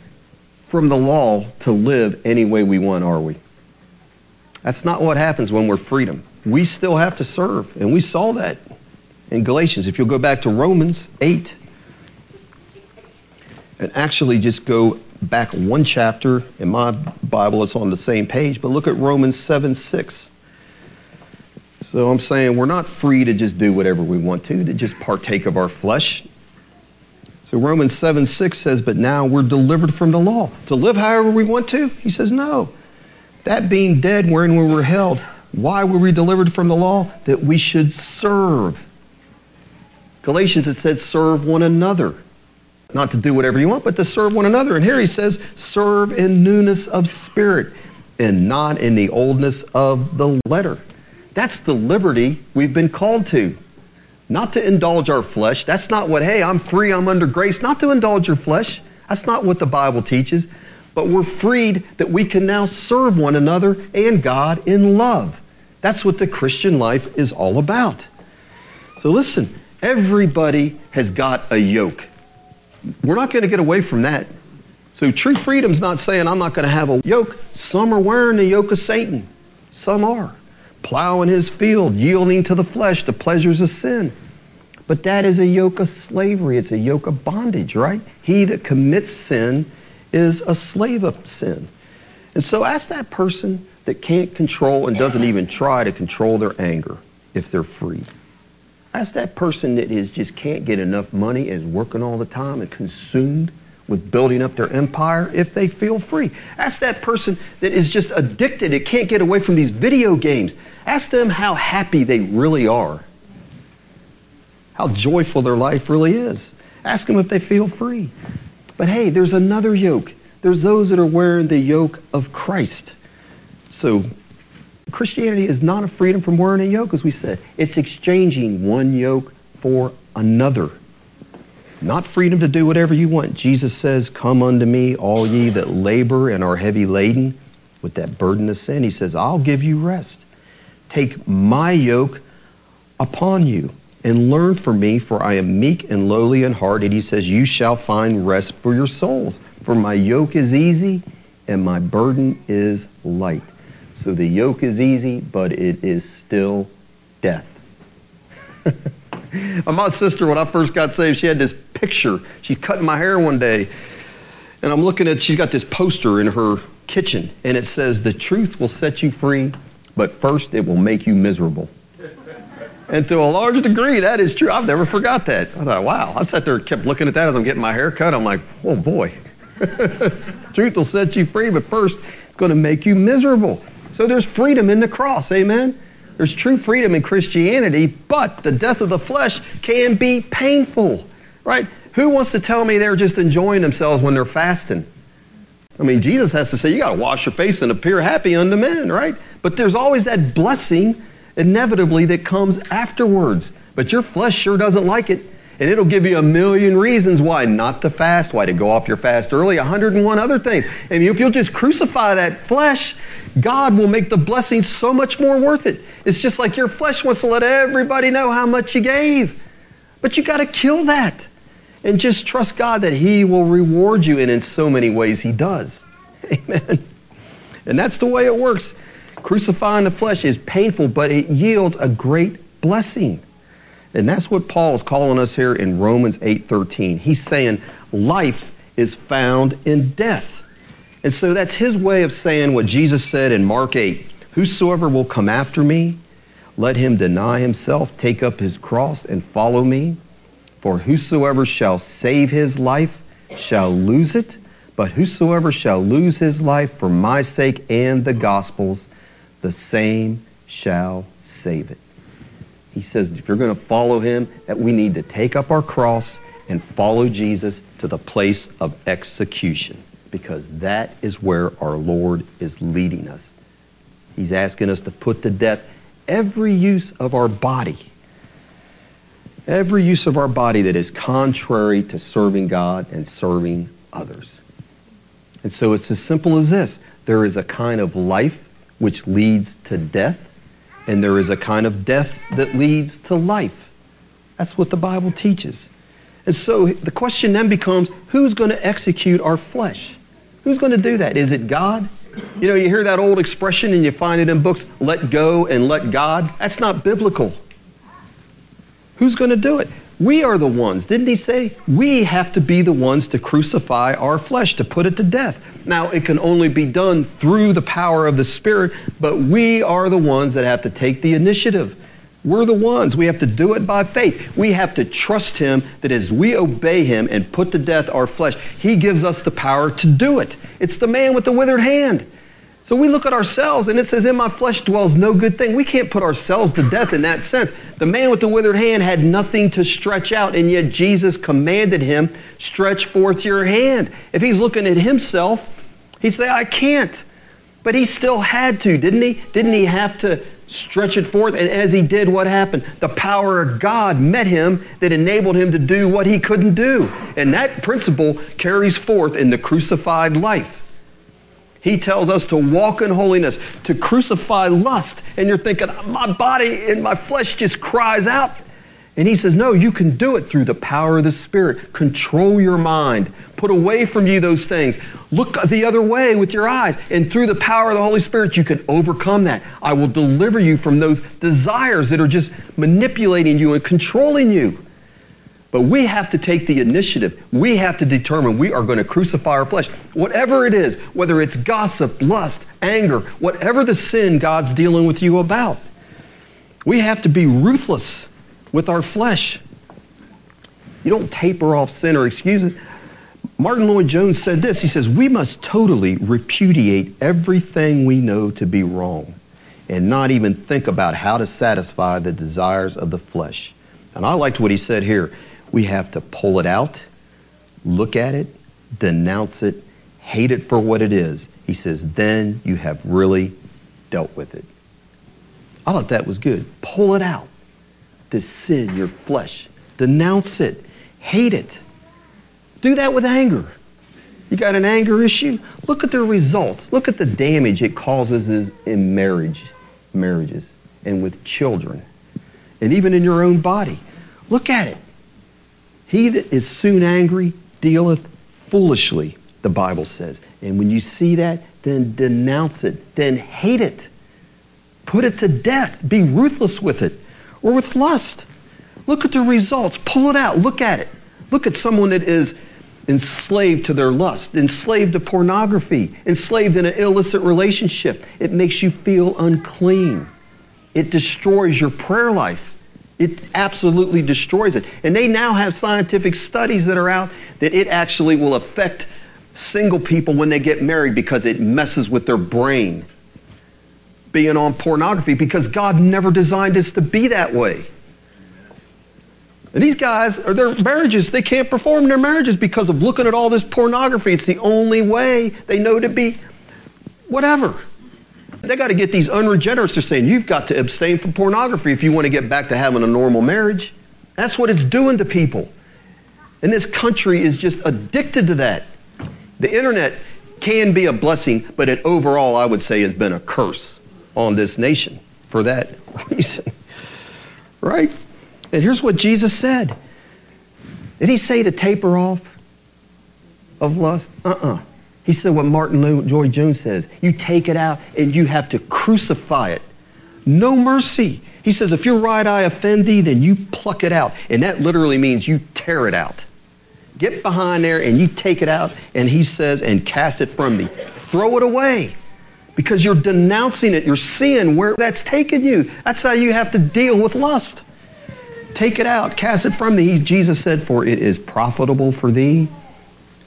from the law to live any way we want, are we? That's not what happens when we're freedom. We still have to serve. And we saw that in Galatians. If you'll go back to Romans 8, and actually just go back one chapter. In my Bible, it's on the same page, but look at Romans 7 6. So I'm saying we're not free to just do whatever we want to, to just partake of our flesh. So Romans 7 6 says, But now we're delivered from the law. To live however we want to? He says, No. That being dead wherein we were held, why were we delivered from the law? That we should serve. Galatians, it said, serve one another. Not to do whatever you want, but to serve one another. And here he says, serve in newness of spirit and not in the oldness of the letter. That's the liberty we've been called to. Not to indulge our flesh. That's not what, hey, I'm free, I'm under grace. Not to indulge your flesh. That's not what the Bible teaches. But we're freed that we can now serve one another and God in love. That's what the Christian life is all about. So listen, everybody has got a yoke. We're not going to get away from that. So true freedom's not saying I'm not going to have a yoke. Some are wearing the yoke of Satan. Some are. Plowing his field, yielding to the flesh, the pleasures of sin. But that is a yoke of slavery. It's a yoke of bondage, right? He that commits sin is a slave of sin. And so ask that person that can't control and doesn't even try to control their anger if they're free. Ask that person that is just can't get enough money, is working all the time and consumed with building up their empire if they feel free. Ask that person that is just addicted, it can't get away from these video games. Ask them how happy they really are, how joyful their life really is. Ask them if they feel free. But hey, there's another yoke. There's those that are wearing the yoke of Christ. So Christianity is not a freedom from wearing a yoke, as we said. It's exchanging one yoke for another. Not freedom to do whatever you want. Jesus says, Come unto me, all ye that labor and are heavy laden with that burden of sin. He says, I'll give you rest. Take my yoke upon you and learn from me, for I am meek and lowly in heart. And he says, You shall find rest for your souls. For my yoke is easy and my burden is light. So the yoke is easy, but it is still death. my sister, when I first got saved, she had this picture. She's cutting my hair one day, and I'm looking at, she's got this poster in her kitchen, and it says, The truth will set you free, but first it will make you miserable. And to a large degree, that is true. I've never forgot that. I thought, wow. I sat there and kept looking at that as I'm getting my hair cut. I'm like, oh boy. Truth will set you free, but first it's going to make you miserable. So there's freedom in the cross. Amen. There's true freedom in Christianity, but the death of the flesh can be painful, right? Who wants to tell me they're just enjoying themselves when they're fasting? I mean, Jesus has to say, you got to wash your face and appear happy unto men, right? But there's always that blessing inevitably that comes afterwards. But your flesh sure doesn't like it. And it'll give you a million reasons why not to fast, why to go off your fast early, 101 other things. And if you'll just crucify that flesh, God will make the blessing so much more worth it. It's just like your flesh wants to let everybody know how much you gave. But you got to kill that and just trust God that He will reward you. And in so many ways, He does. Amen. And that's the way it works. Crucifying the flesh is painful, but it yields a great blessing. And that's what Paul is calling us here in Romans 8:13. He's saying life is found in death. And so that's his way of saying what Jesus said in Mark 8, whosoever will come after me, let him deny himself, take up his cross and follow me. For whosoever shall save his life shall lose it, but whosoever shall lose his life for my sake and the gospel's the same shall save it. He says if you're going to follow him, that we need to take up our cross and follow Jesus to the place of execution because that is where our Lord is leading us. He's asking us to put to death every use of our body. Every use of our body that is contrary to serving God and serving others. And so it's as simple as this. There is a kind of life which leads to death, and there is a kind of death that leads to life. That's what the Bible teaches. And so the question then becomes who's going to execute our flesh? Who's going to do that? Is it God? You know, you hear that old expression and you find it in books let go and let God. That's not biblical. Who's going to do it? We are the ones. Didn't he say? We have to be the ones to crucify our flesh, to put it to death. Now, it can only be done through the power of the Spirit, but we are the ones that have to take the initiative. We're the ones. We have to do it by faith. We have to trust Him that as we obey Him and put to death our flesh, He gives us the power to do it. It's the man with the withered hand. So we look at ourselves and it says, In my flesh dwells no good thing. We can't put ourselves to death in that sense. The man with the withered hand had nothing to stretch out, and yet Jesus commanded him, Stretch forth your hand. If he's looking at himself, he'd say, I can't. But he still had to, didn't he? Didn't he have to stretch it forth? And as he did, what happened? The power of God met him that enabled him to do what he couldn't do. And that principle carries forth in the crucified life. He tells us to walk in holiness, to crucify lust. And you're thinking, my body and my flesh just cries out. And he says, No, you can do it through the power of the Spirit. Control your mind. Put away from you those things. Look the other way with your eyes. And through the power of the Holy Spirit, you can overcome that. I will deliver you from those desires that are just manipulating you and controlling you. But we have to take the initiative. We have to determine we are going to crucify our flesh. Whatever it is, whether it's gossip, lust, anger, whatever the sin God's dealing with you about, we have to be ruthless with our flesh. You don't taper off sin or excuse it. Martyn Lloyd-Jones said this. He says, We must totally repudiate everything we know to be wrong and not even think about how to satisfy the desires of the flesh. And I liked what he said here. We have to pull it out, look at it, denounce it, hate it for what it is. He says, then you have really dealt with it. I thought that was good. Pull it out. This sin, your flesh. Denounce it. Hate it. Do that with anger. You got an anger issue? Look at the results. Look at the damage it causes in marriage, marriages, and with children, and even in your own body. Look at it. He that is soon angry dealeth foolishly, the Bible says. And when you see that, then denounce it, then hate it. Put it to death. Be ruthless with it. Or with lust. Look at the results. Pull it out. Look at it. Look at someone that is enslaved to their lust, enslaved to pornography, enslaved in an illicit relationship. It makes you feel unclean. It destroys your prayer life. It absolutely destroys it. And they now have scientific studies that are out that it actually will affect single people when they get married because it messes with their brain. Being on pornography because God never designed us to be that way. And these guys, or their marriages, they can't perform their marriages because of looking at all this pornography. It's the only way they know to be whatever. They got to get these unregenerates. They're saying you've got to abstain from pornography if you want to get back to having a normal marriage. That's what it's doing to people. And this country is just addicted to that. The internet can be a blessing, but it overall, I would say, has been a curse on this nation for that reason. Right? And here's what Jesus said Did he say to taper off of lust? Uh uh-uh. uh He said what Martyn Lloyd-Jones says you take it out and you have to crucify it. No mercy. He says, if your right eye offend thee, then you pluck it out. And that literally means you tear it out. Get behind there and you take it out, and he says, and cast it from thee. Throw it away because you're denouncing it. You're seeing where that's taken you. That's how you have to deal with lust. Take it out, cast it from thee. Jesus said, For it is profitable for thee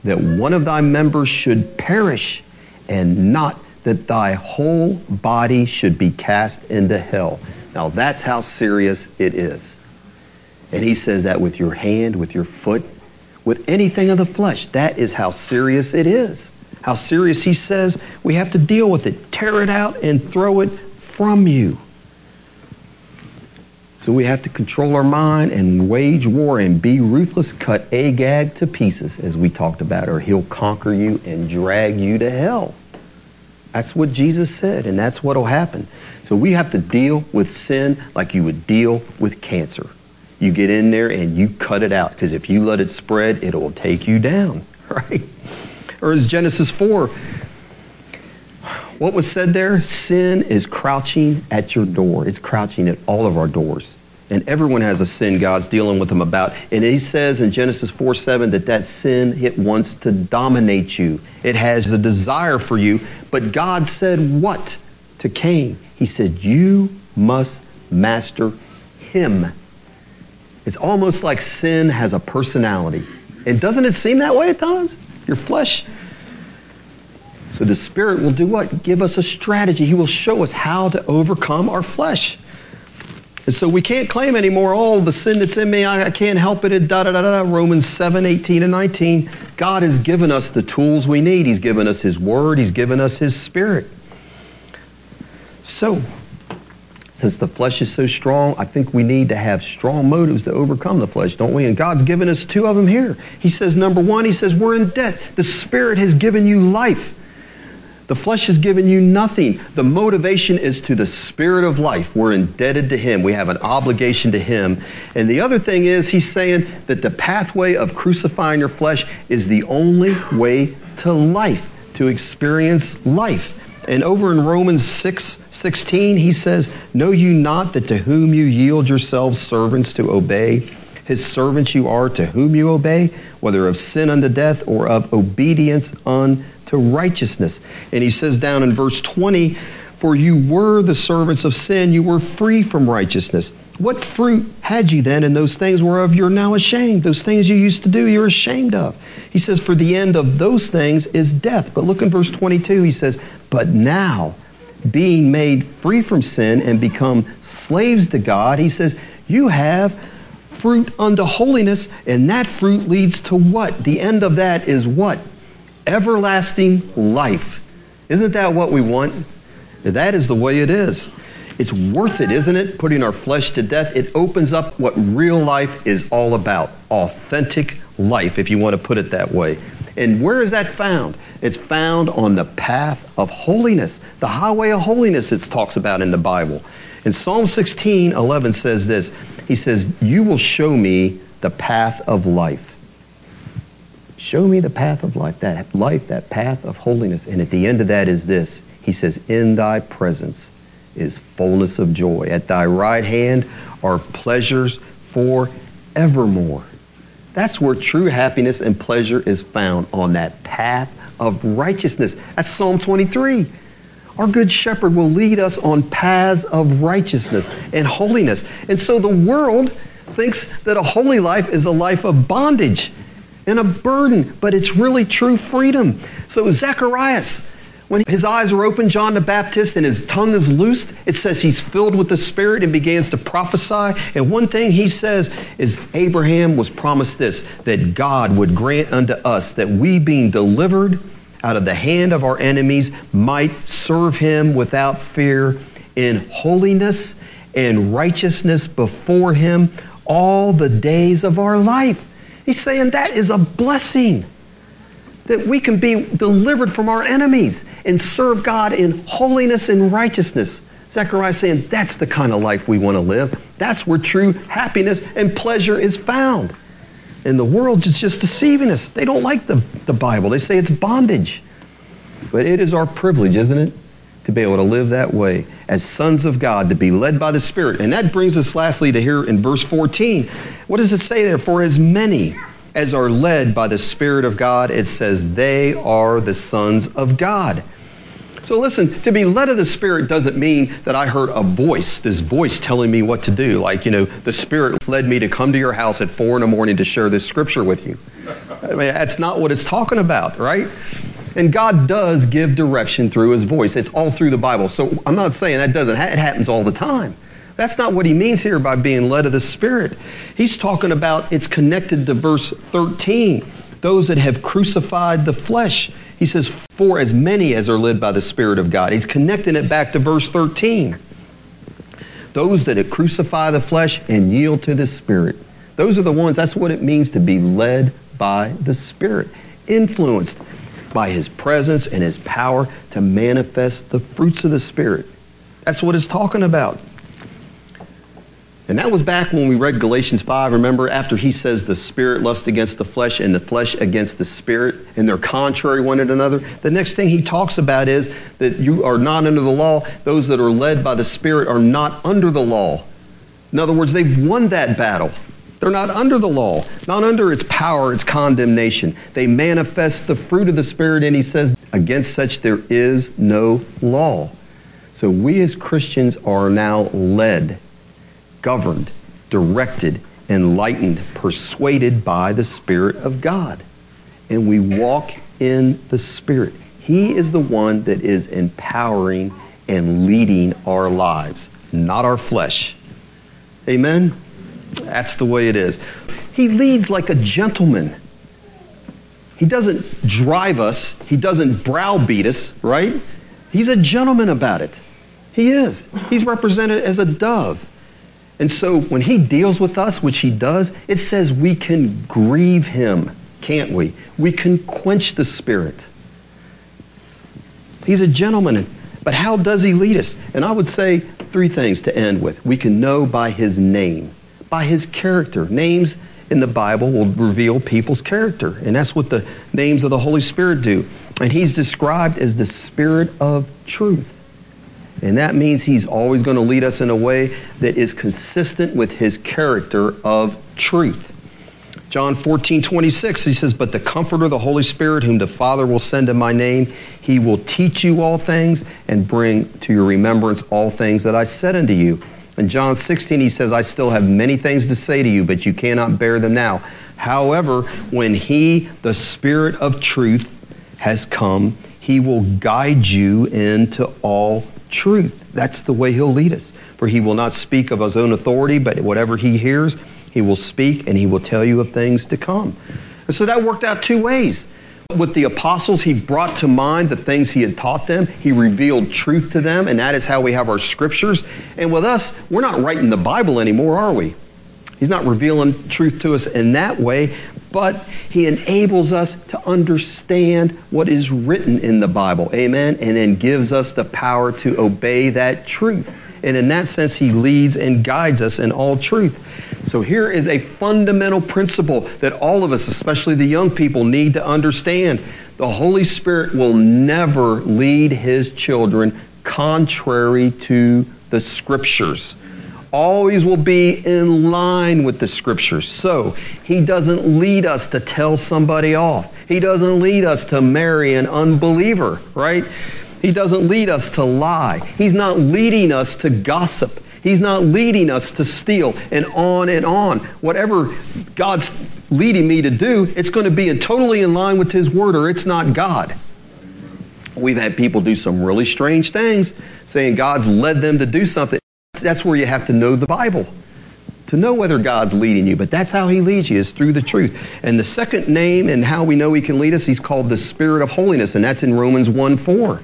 that one of thy members should perish, and not that thy whole body should be cast into hell. Now that's how serious it is. And he says that with your hand, with your foot, with anything of the flesh. That is how serious it is. How serious he says we have to deal with it. Tear it out and throw it from you. So we have to control our mind and wage war and be ruthless, cut Agag to pieces, as we talked about, or he'll conquer you and drag you to hell. That's what Jesus said, and that's what will happen. So we have to deal with sin like you would deal with cancer. You get in there and you cut it out, because if you let it spread, it will take you down, right? Or as Genesis 4, what was said there? Sin is crouching at your door. It's crouching at all of our doors. And everyone has a sin God's dealing with them about. And he says in Genesis 4 7 that that sin, it wants to dominate you. It has a desire for you. But God said what to Cain? He said, You must master him. It's almost like sin has a personality. And doesn't it seem that way at times? Your flesh. So the Spirit will do what? Give us a strategy. He will show us how to overcome our flesh. And so we can't claim anymore, oh, the sin that's in me, I, I can't help it, da da da da. Romans 7, 18 and 19. God has given us the tools we need. He's given us His Word, He's given us His Spirit. So, since the flesh is so strong, I think we need to have strong motives to overcome the flesh, don't we? And God's given us two of them here. He says, number one, He says, we're in debt. The Spirit has given you life. The flesh has given you nothing. The motivation is to the Spirit of life. We're indebted to Him. We have an obligation to Him. And the other thing is, He's saying that the pathway of crucifying your flesh is the only way to life, to experience life. And over in Romans 6 16, he says, Know you not that to whom you yield yourselves servants to obey, his servants you are to whom you obey, whether of sin unto death or of obedience unto righteousness. And he says down in verse 20, For you were the servants of sin, you were free from righteousness. What fruit had you then in those things whereof you're now ashamed? Those things you used to do, you're ashamed of. He says, For the end of those things is death. But look in verse 22, he says, But now, being made free from sin and become slaves to God, he says, You have fruit unto holiness, and that fruit leads to what? The end of that is what? Everlasting life. Isn't that what we want? That is the way it is. It's worth it, isn't it? Putting our flesh to death. It opens up what real life is all about authentic life, if you want to put it that way. And where is that found? It's found on the path of holiness, the highway of holiness, it talks about in the Bible. And Psalm 16 11 says this He says, You will show me the path of life. Show me the path of life, that life, that path of holiness. And at the end of that is this He says, In thy presence is fullness of joy. At thy right hand are pleasures forevermore. That's where true happiness and pleasure is found on that path of righteousness. That's Psalm 23. Our good shepherd will lead us on paths of righteousness and holiness. And so the world thinks that a holy life is a life of bondage and a burden, but it's really true freedom. So Zacharias, when his eyes are open, John the Baptist, and his tongue is loosed, it says he's filled with the Spirit and begins to prophesy. And one thing he says is Abraham was promised this that God would grant unto us that we, being delivered out of the hand of our enemies, might serve him without fear in holiness and righteousness before him all the days of our life. He's saying that is a blessing that we can be delivered from our enemies and serve God in holiness and righteousness. Zechariah saying that's the kind of life we want to live. That's where true happiness and pleasure is found. And the world is just deceiving us. They don't like the, the Bible, they say it's bondage. But it is our privilege, isn't it? To be able to live that way as sons of God, to be led by the Spirit. And that brings us lastly to here in verse 14. What does it say there? For as many as are led by the Spirit of God, it says they are the sons of God. So listen, to be led of the Spirit doesn't mean that I heard a voice, this voice telling me what to do. Like, you know, the Spirit led me to come to your house at four in the morning to share this scripture with you. I mean, that's not what it's talking about, right? And God does give direction through His voice. It's all through the Bible. So I'm not saying that doesn't, it happens all the time. That's not what he means here by being led of the Spirit. He's talking about it's connected to verse 13. Those that have crucified the flesh. He says, for as many as are led by the Spirit of God. He's connecting it back to verse 13. Those that crucify the flesh and yield to the Spirit. Those are the ones, that's what it means to be led by the Spirit, influenced by His presence and His power to manifest the fruits of the Spirit. That's what it's talking about. And that was back when we read Galatians 5. Remember, after he says the spirit lusts against the flesh and the flesh against the spirit, and they're contrary one to another. The next thing he talks about is that you are not under the law. Those that are led by the spirit are not under the law. In other words, they've won that battle. They're not under the law, not under its power, its condemnation. They manifest the fruit of the Spirit, and he says, against such there is no law. So we as Christians are now led governed directed, enlightened, persuaded by the Spirit of God. And we walk in the Spirit. He is the one that is empowering and leading our lives, not our flesh. Amen? That's the way it is. He leads like a gentleman. He doesn't drive us, he doesn't browbeat us, right? He's a gentleman about it. He is. He's represented as a dove. And so when he deals with us, which he does, it says we can grieve him, can't we? We can quench the spirit. He's a gentleman. But how does he lead us? And I would say three things to end with. We can know by his name, by his character. Names in the Bible will reveal people's character. And that's what the names of the Holy Spirit do. And he's described as the Spirit of truth. And that means he's always going to lead us in a way that is consistent with his character of truth. John 14, 26, he says, But the Comforter, the Holy Spirit, whom the Father will send in my name, he will teach you all things and bring to your remembrance all things that I said unto you. In John 16, he says, I still have many things to say to you, but you cannot bear them now. However, when he, the Spirit of truth, has come, he will guide you into all truth. That's the way he'll lead us. For he will not speak of his own authority, but whatever he hears, he will speak and he will tell you of things to come. And so that worked out two ways. With the apostles, he brought to mind the things he had taught them. He revealed truth to them, and that is how we have our scriptures. And with us, we're not writing the Bible anymore, are we? He's not revealing truth to us in that way, but he enables us to understand what is written in the Bible. Amen. And then gives us the power to obey that truth. And in that sense, he leads and guides us in all truth. So here is a fundamental principle that all of us, especially the young people, need to understand. The Holy Spirit will never lead his children contrary to the scriptures always will be in line with the scriptures. So he doesn't lead us to tell somebody off. He doesn't lead us to marry an unbeliever, right? He doesn't lead us to lie. He's not leading us to gossip. He's not leading us to steal and on and on. Whatever God's leading me to do, it's going to be in totally in line with His Word or it's not God. We've had people do some really strange things saying God's led them to do something. That's where you have to know the Bible to know whether God's leading you. But that's how He leads you, is through the truth. And the second name and how we know He can lead us, He's called the Spirit of Holiness, and that's in Romans 1 4.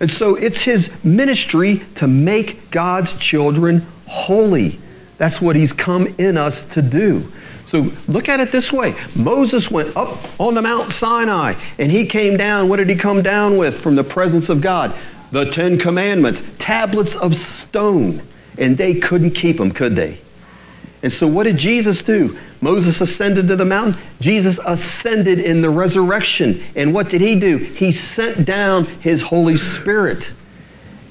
And so it's His ministry to make God's children holy. That's what He's come in us to do. So look at it this way Moses went up on the Mount Sinai, and he came down. What did he come down with from the presence of God? the Ten Commandments, tablets of stone, and they couldn't keep them, could they? And so, what did Jesus do? Moses ascended to the mountain. Jesus ascended in the resurrection. And what did he do? He sent down his Holy Spirit.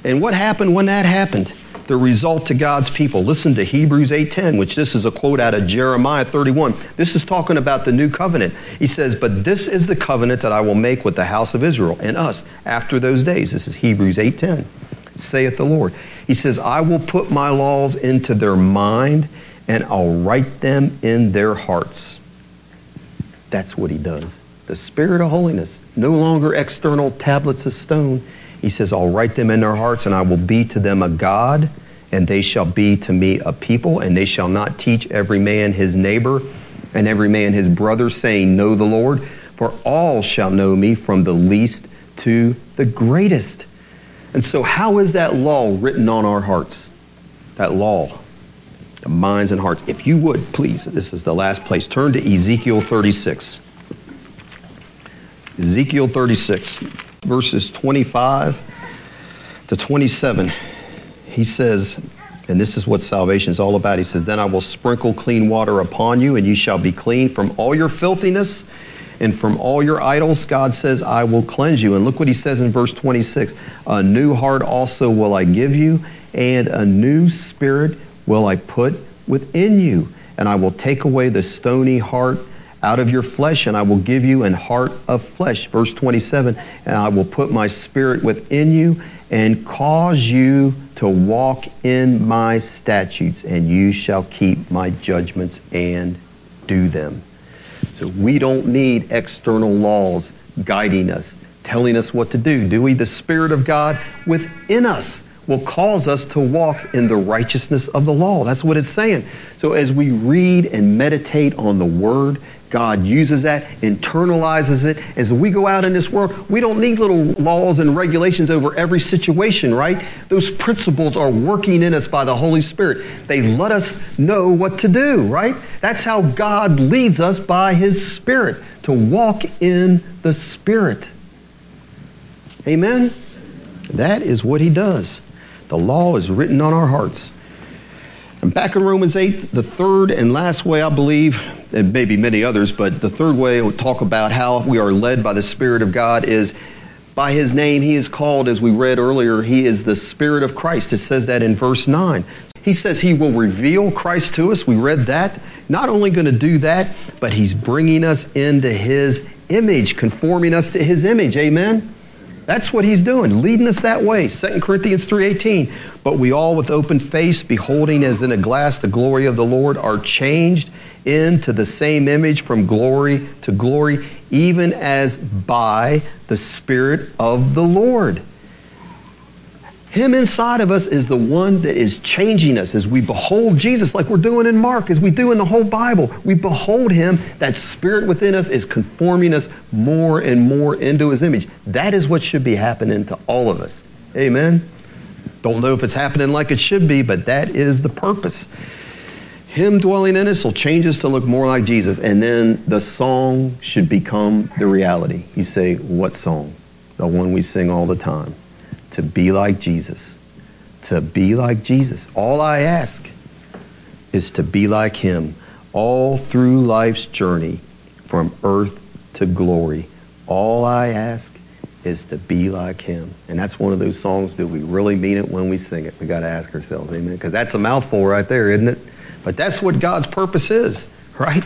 And what happened when that happened? the result to God's people. Listen to Hebrews 8:10, which this is a quote out of Jeremiah 31. This is talking about the new covenant. He says, "But this is the covenant that I will make with the house of Israel and us after those days." This is Hebrews 8:10. Saith the Lord. He says, "I will put my laws into their mind and I'll write them in their hearts." That's what he does. The spirit of holiness, no longer external tablets of stone. He says, I'll write them in their hearts, and I will be to them a God, and they shall be to me a people, and they shall not teach every man his neighbor and every man his brother, saying, Know the Lord, for all shall know me from the least to the greatest. And so, how is that law written on our hearts? That law, minds and hearts. If you would, please, this is the last place. Turn to Ezekiel 36. Ezekiel 36 verses 25 to 27, he says, and this is what salvation is all about. He says, Then I will sprinkle clean water upon you, and you shall be clean from all your filthiness and from all your idols. God says, I will cleanse you. And look what he says in verse 26 A new heart also will I give you, and a new spirit will I put within you. And I will take away the stony heart out of your flesh, and I will give you an heart of flesh. Verse 27 And I will put my spirit within you and cause you to walk in my statutes, and you shall keep my judgments and do them. So we don't need external laws guiding us, telling us what to do, do we? The Spirit of God within us will cause us to walk in the righteousness of the law. That's what it's saying. So as we read and meditate on the Word, God uses that, internalizes it. As we go out in this world, we don't need little laws and regulations over every situation, right? Those principles are working in us by the Holy Spirit. They let us know what to do, right? That's how God leads us by His Spirit, to walk in the Spirit. Amen? That is what He does. The law is written on our hearts. And back in Romans 8, the third and last way I believe, and maybe many others, but the third way we talk about how we are led by the Spirit of God is by his name he is called, as we read earlier, he is the Spirit of Christ. It says that in verse 9. He says he will reveal Christ to us. We read that. Not only going to do that, but he's bringing us into his image, conforming us to his image. Amen? That's what he's doing, leading us that way. 2 Corinthians 3:18. But we all with open face beholding as in a glass the glory of the Lord are changed into the same image from glory to glory, even as by the spirit of the Lord. Him inside of us is the one that is changing us as we behold Jesus, like we're doing in Mark, as we do in the whole Bible. We behold Him. That Spirit within us is conforming us more and more into His image. That is what should be happening to all of us. Amen. Don't know if it's happening like it should be, but that is the purpose. Him dwelling in us will change us to look more like Jesus, and then the song should become the reality. You say, What song? The one we sing all the time to be like Jesus. To be like Jesus. All I ask is to be like Him all through life's journey from earth to glory. All I ask is to be like Him. And that's one of those songs, do we really mean it when we sing it? We got to ask ourselves, amen? Because that's a mouthful right there, isn't it? But that's what God's purpose is, right?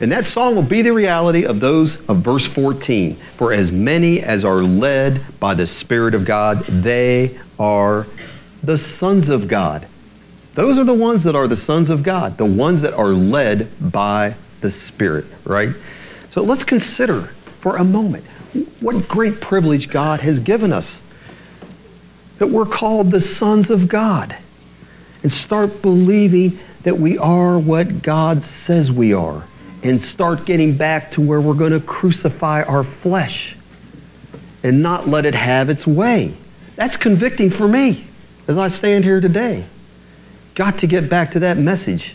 And that song will be the reality of those of verse 14. For as many as are led by the Spirit of God, they are the sons of God. Those are the ones that are the sons of God, the ones that are led by the Spirit, right? So let's consider for a moment what great privilege God has given us that we're called the sons of God and start believing that we are what God says we are and start getting back to where we're going to crucify our flesh and not let it have its way. That's convicting for me as I stand here today. Got to get back to that message.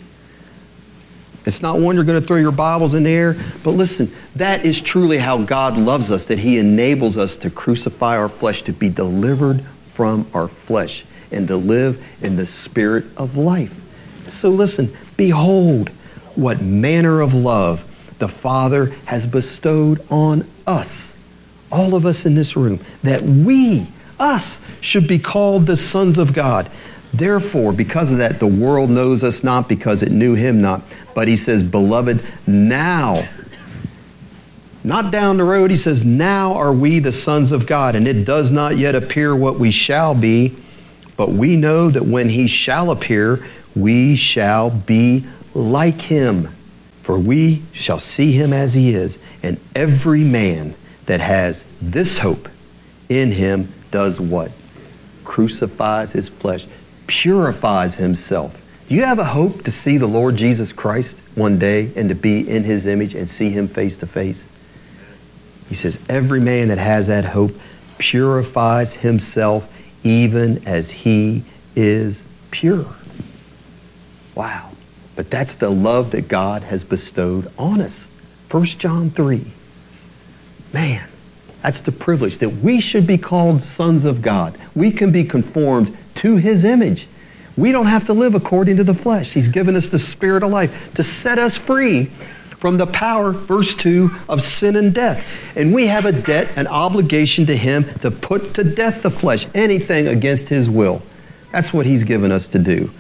It's not one you're going to throw your Bibles in the air, but listen, that is truly how God loves us, that He enables us to crucify our flesh, to be delivered from our flesh, and to live in the spirit of life. So listen, behold, what manner of love the Father has bestowed on us, all of us in this room, that we, us, should be called the sons of God. Therefore, because of that, the world knows us not because it knew him not. But he says, Beloved, now, not down the road, he says, Now are we the sons of God, and it does not yet appear what we shall be, but we know that when he shall appear, we shall be like him. For we shall see him as he is, and every man that has this hope in him does what? Crucifies his flesh, purifies himself. Do you have a hope to see the Lord Jesus Christ one day and to be in his image and see him face to face? He says, Every man that has that hope purifies himself even as he is pure. Wow. But that's the love that God has bestowed on us. 1 John 3. Man, that's the privilege that we should be called sons of God. We can be conformed to his image. We don't have to live according to the flesh. He's given us the spirit of life to set us free from the power, verse 2, of sin and death. And we have a debt, an obligation to him to put to death the flesh, anything against his will. That's what he's given us to do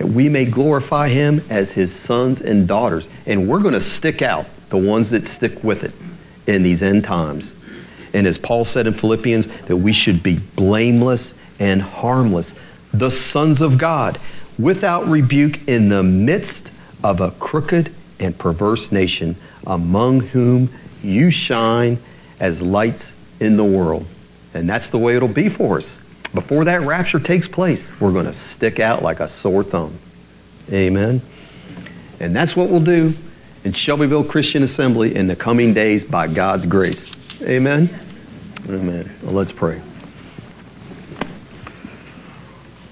that we may glorify him as his sons and daughters. And we're going to stick out, the ones that stick with it in these end times. And as Paul said in Philippians, that we should be blameless and harmless, the sons of God, without rebuke in the midst of a crooked and perverse nation, among whom you shine as lights in the world. And that's the way it'll be for us. Before that rapture takes place, we're going to stick out like a sore thumb. Amen. And that's what we'll do in Shelbyville Christian Assembly in the coming days by God's grace. Amen. Amen. Well, let's pray.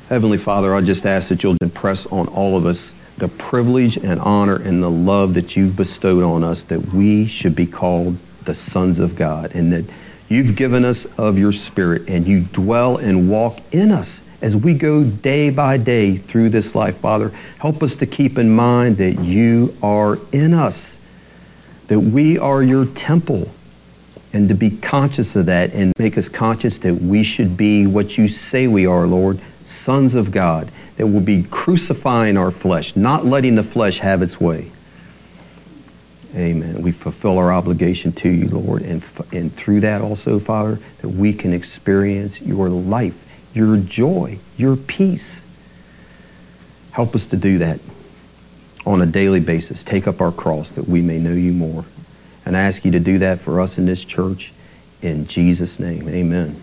Heavenly Father, I just ask that you'll impress on all of us the privilege and honor and the love that you've bestowed on us that we should be called the sons of God and that you've given us of your spirit and you dwell and walk in us as we go day by day through this life. Father, help us to keep in mind that you are in us, that we are your temple, and to be conscious of that and make us conscious that we should be what you say we are, Lord, sons of God, that will be crucifying our flesh, not letting the flesh have its way. Amen. We fulfill our obligation to you, Lord, and, and through that also, Father, that we can experience your life, your joy, your peace. Help us to do that on a daily basis. Take up our cross that we may know you more. And I ask you to do that for us in this church. In Jesus' name, amen.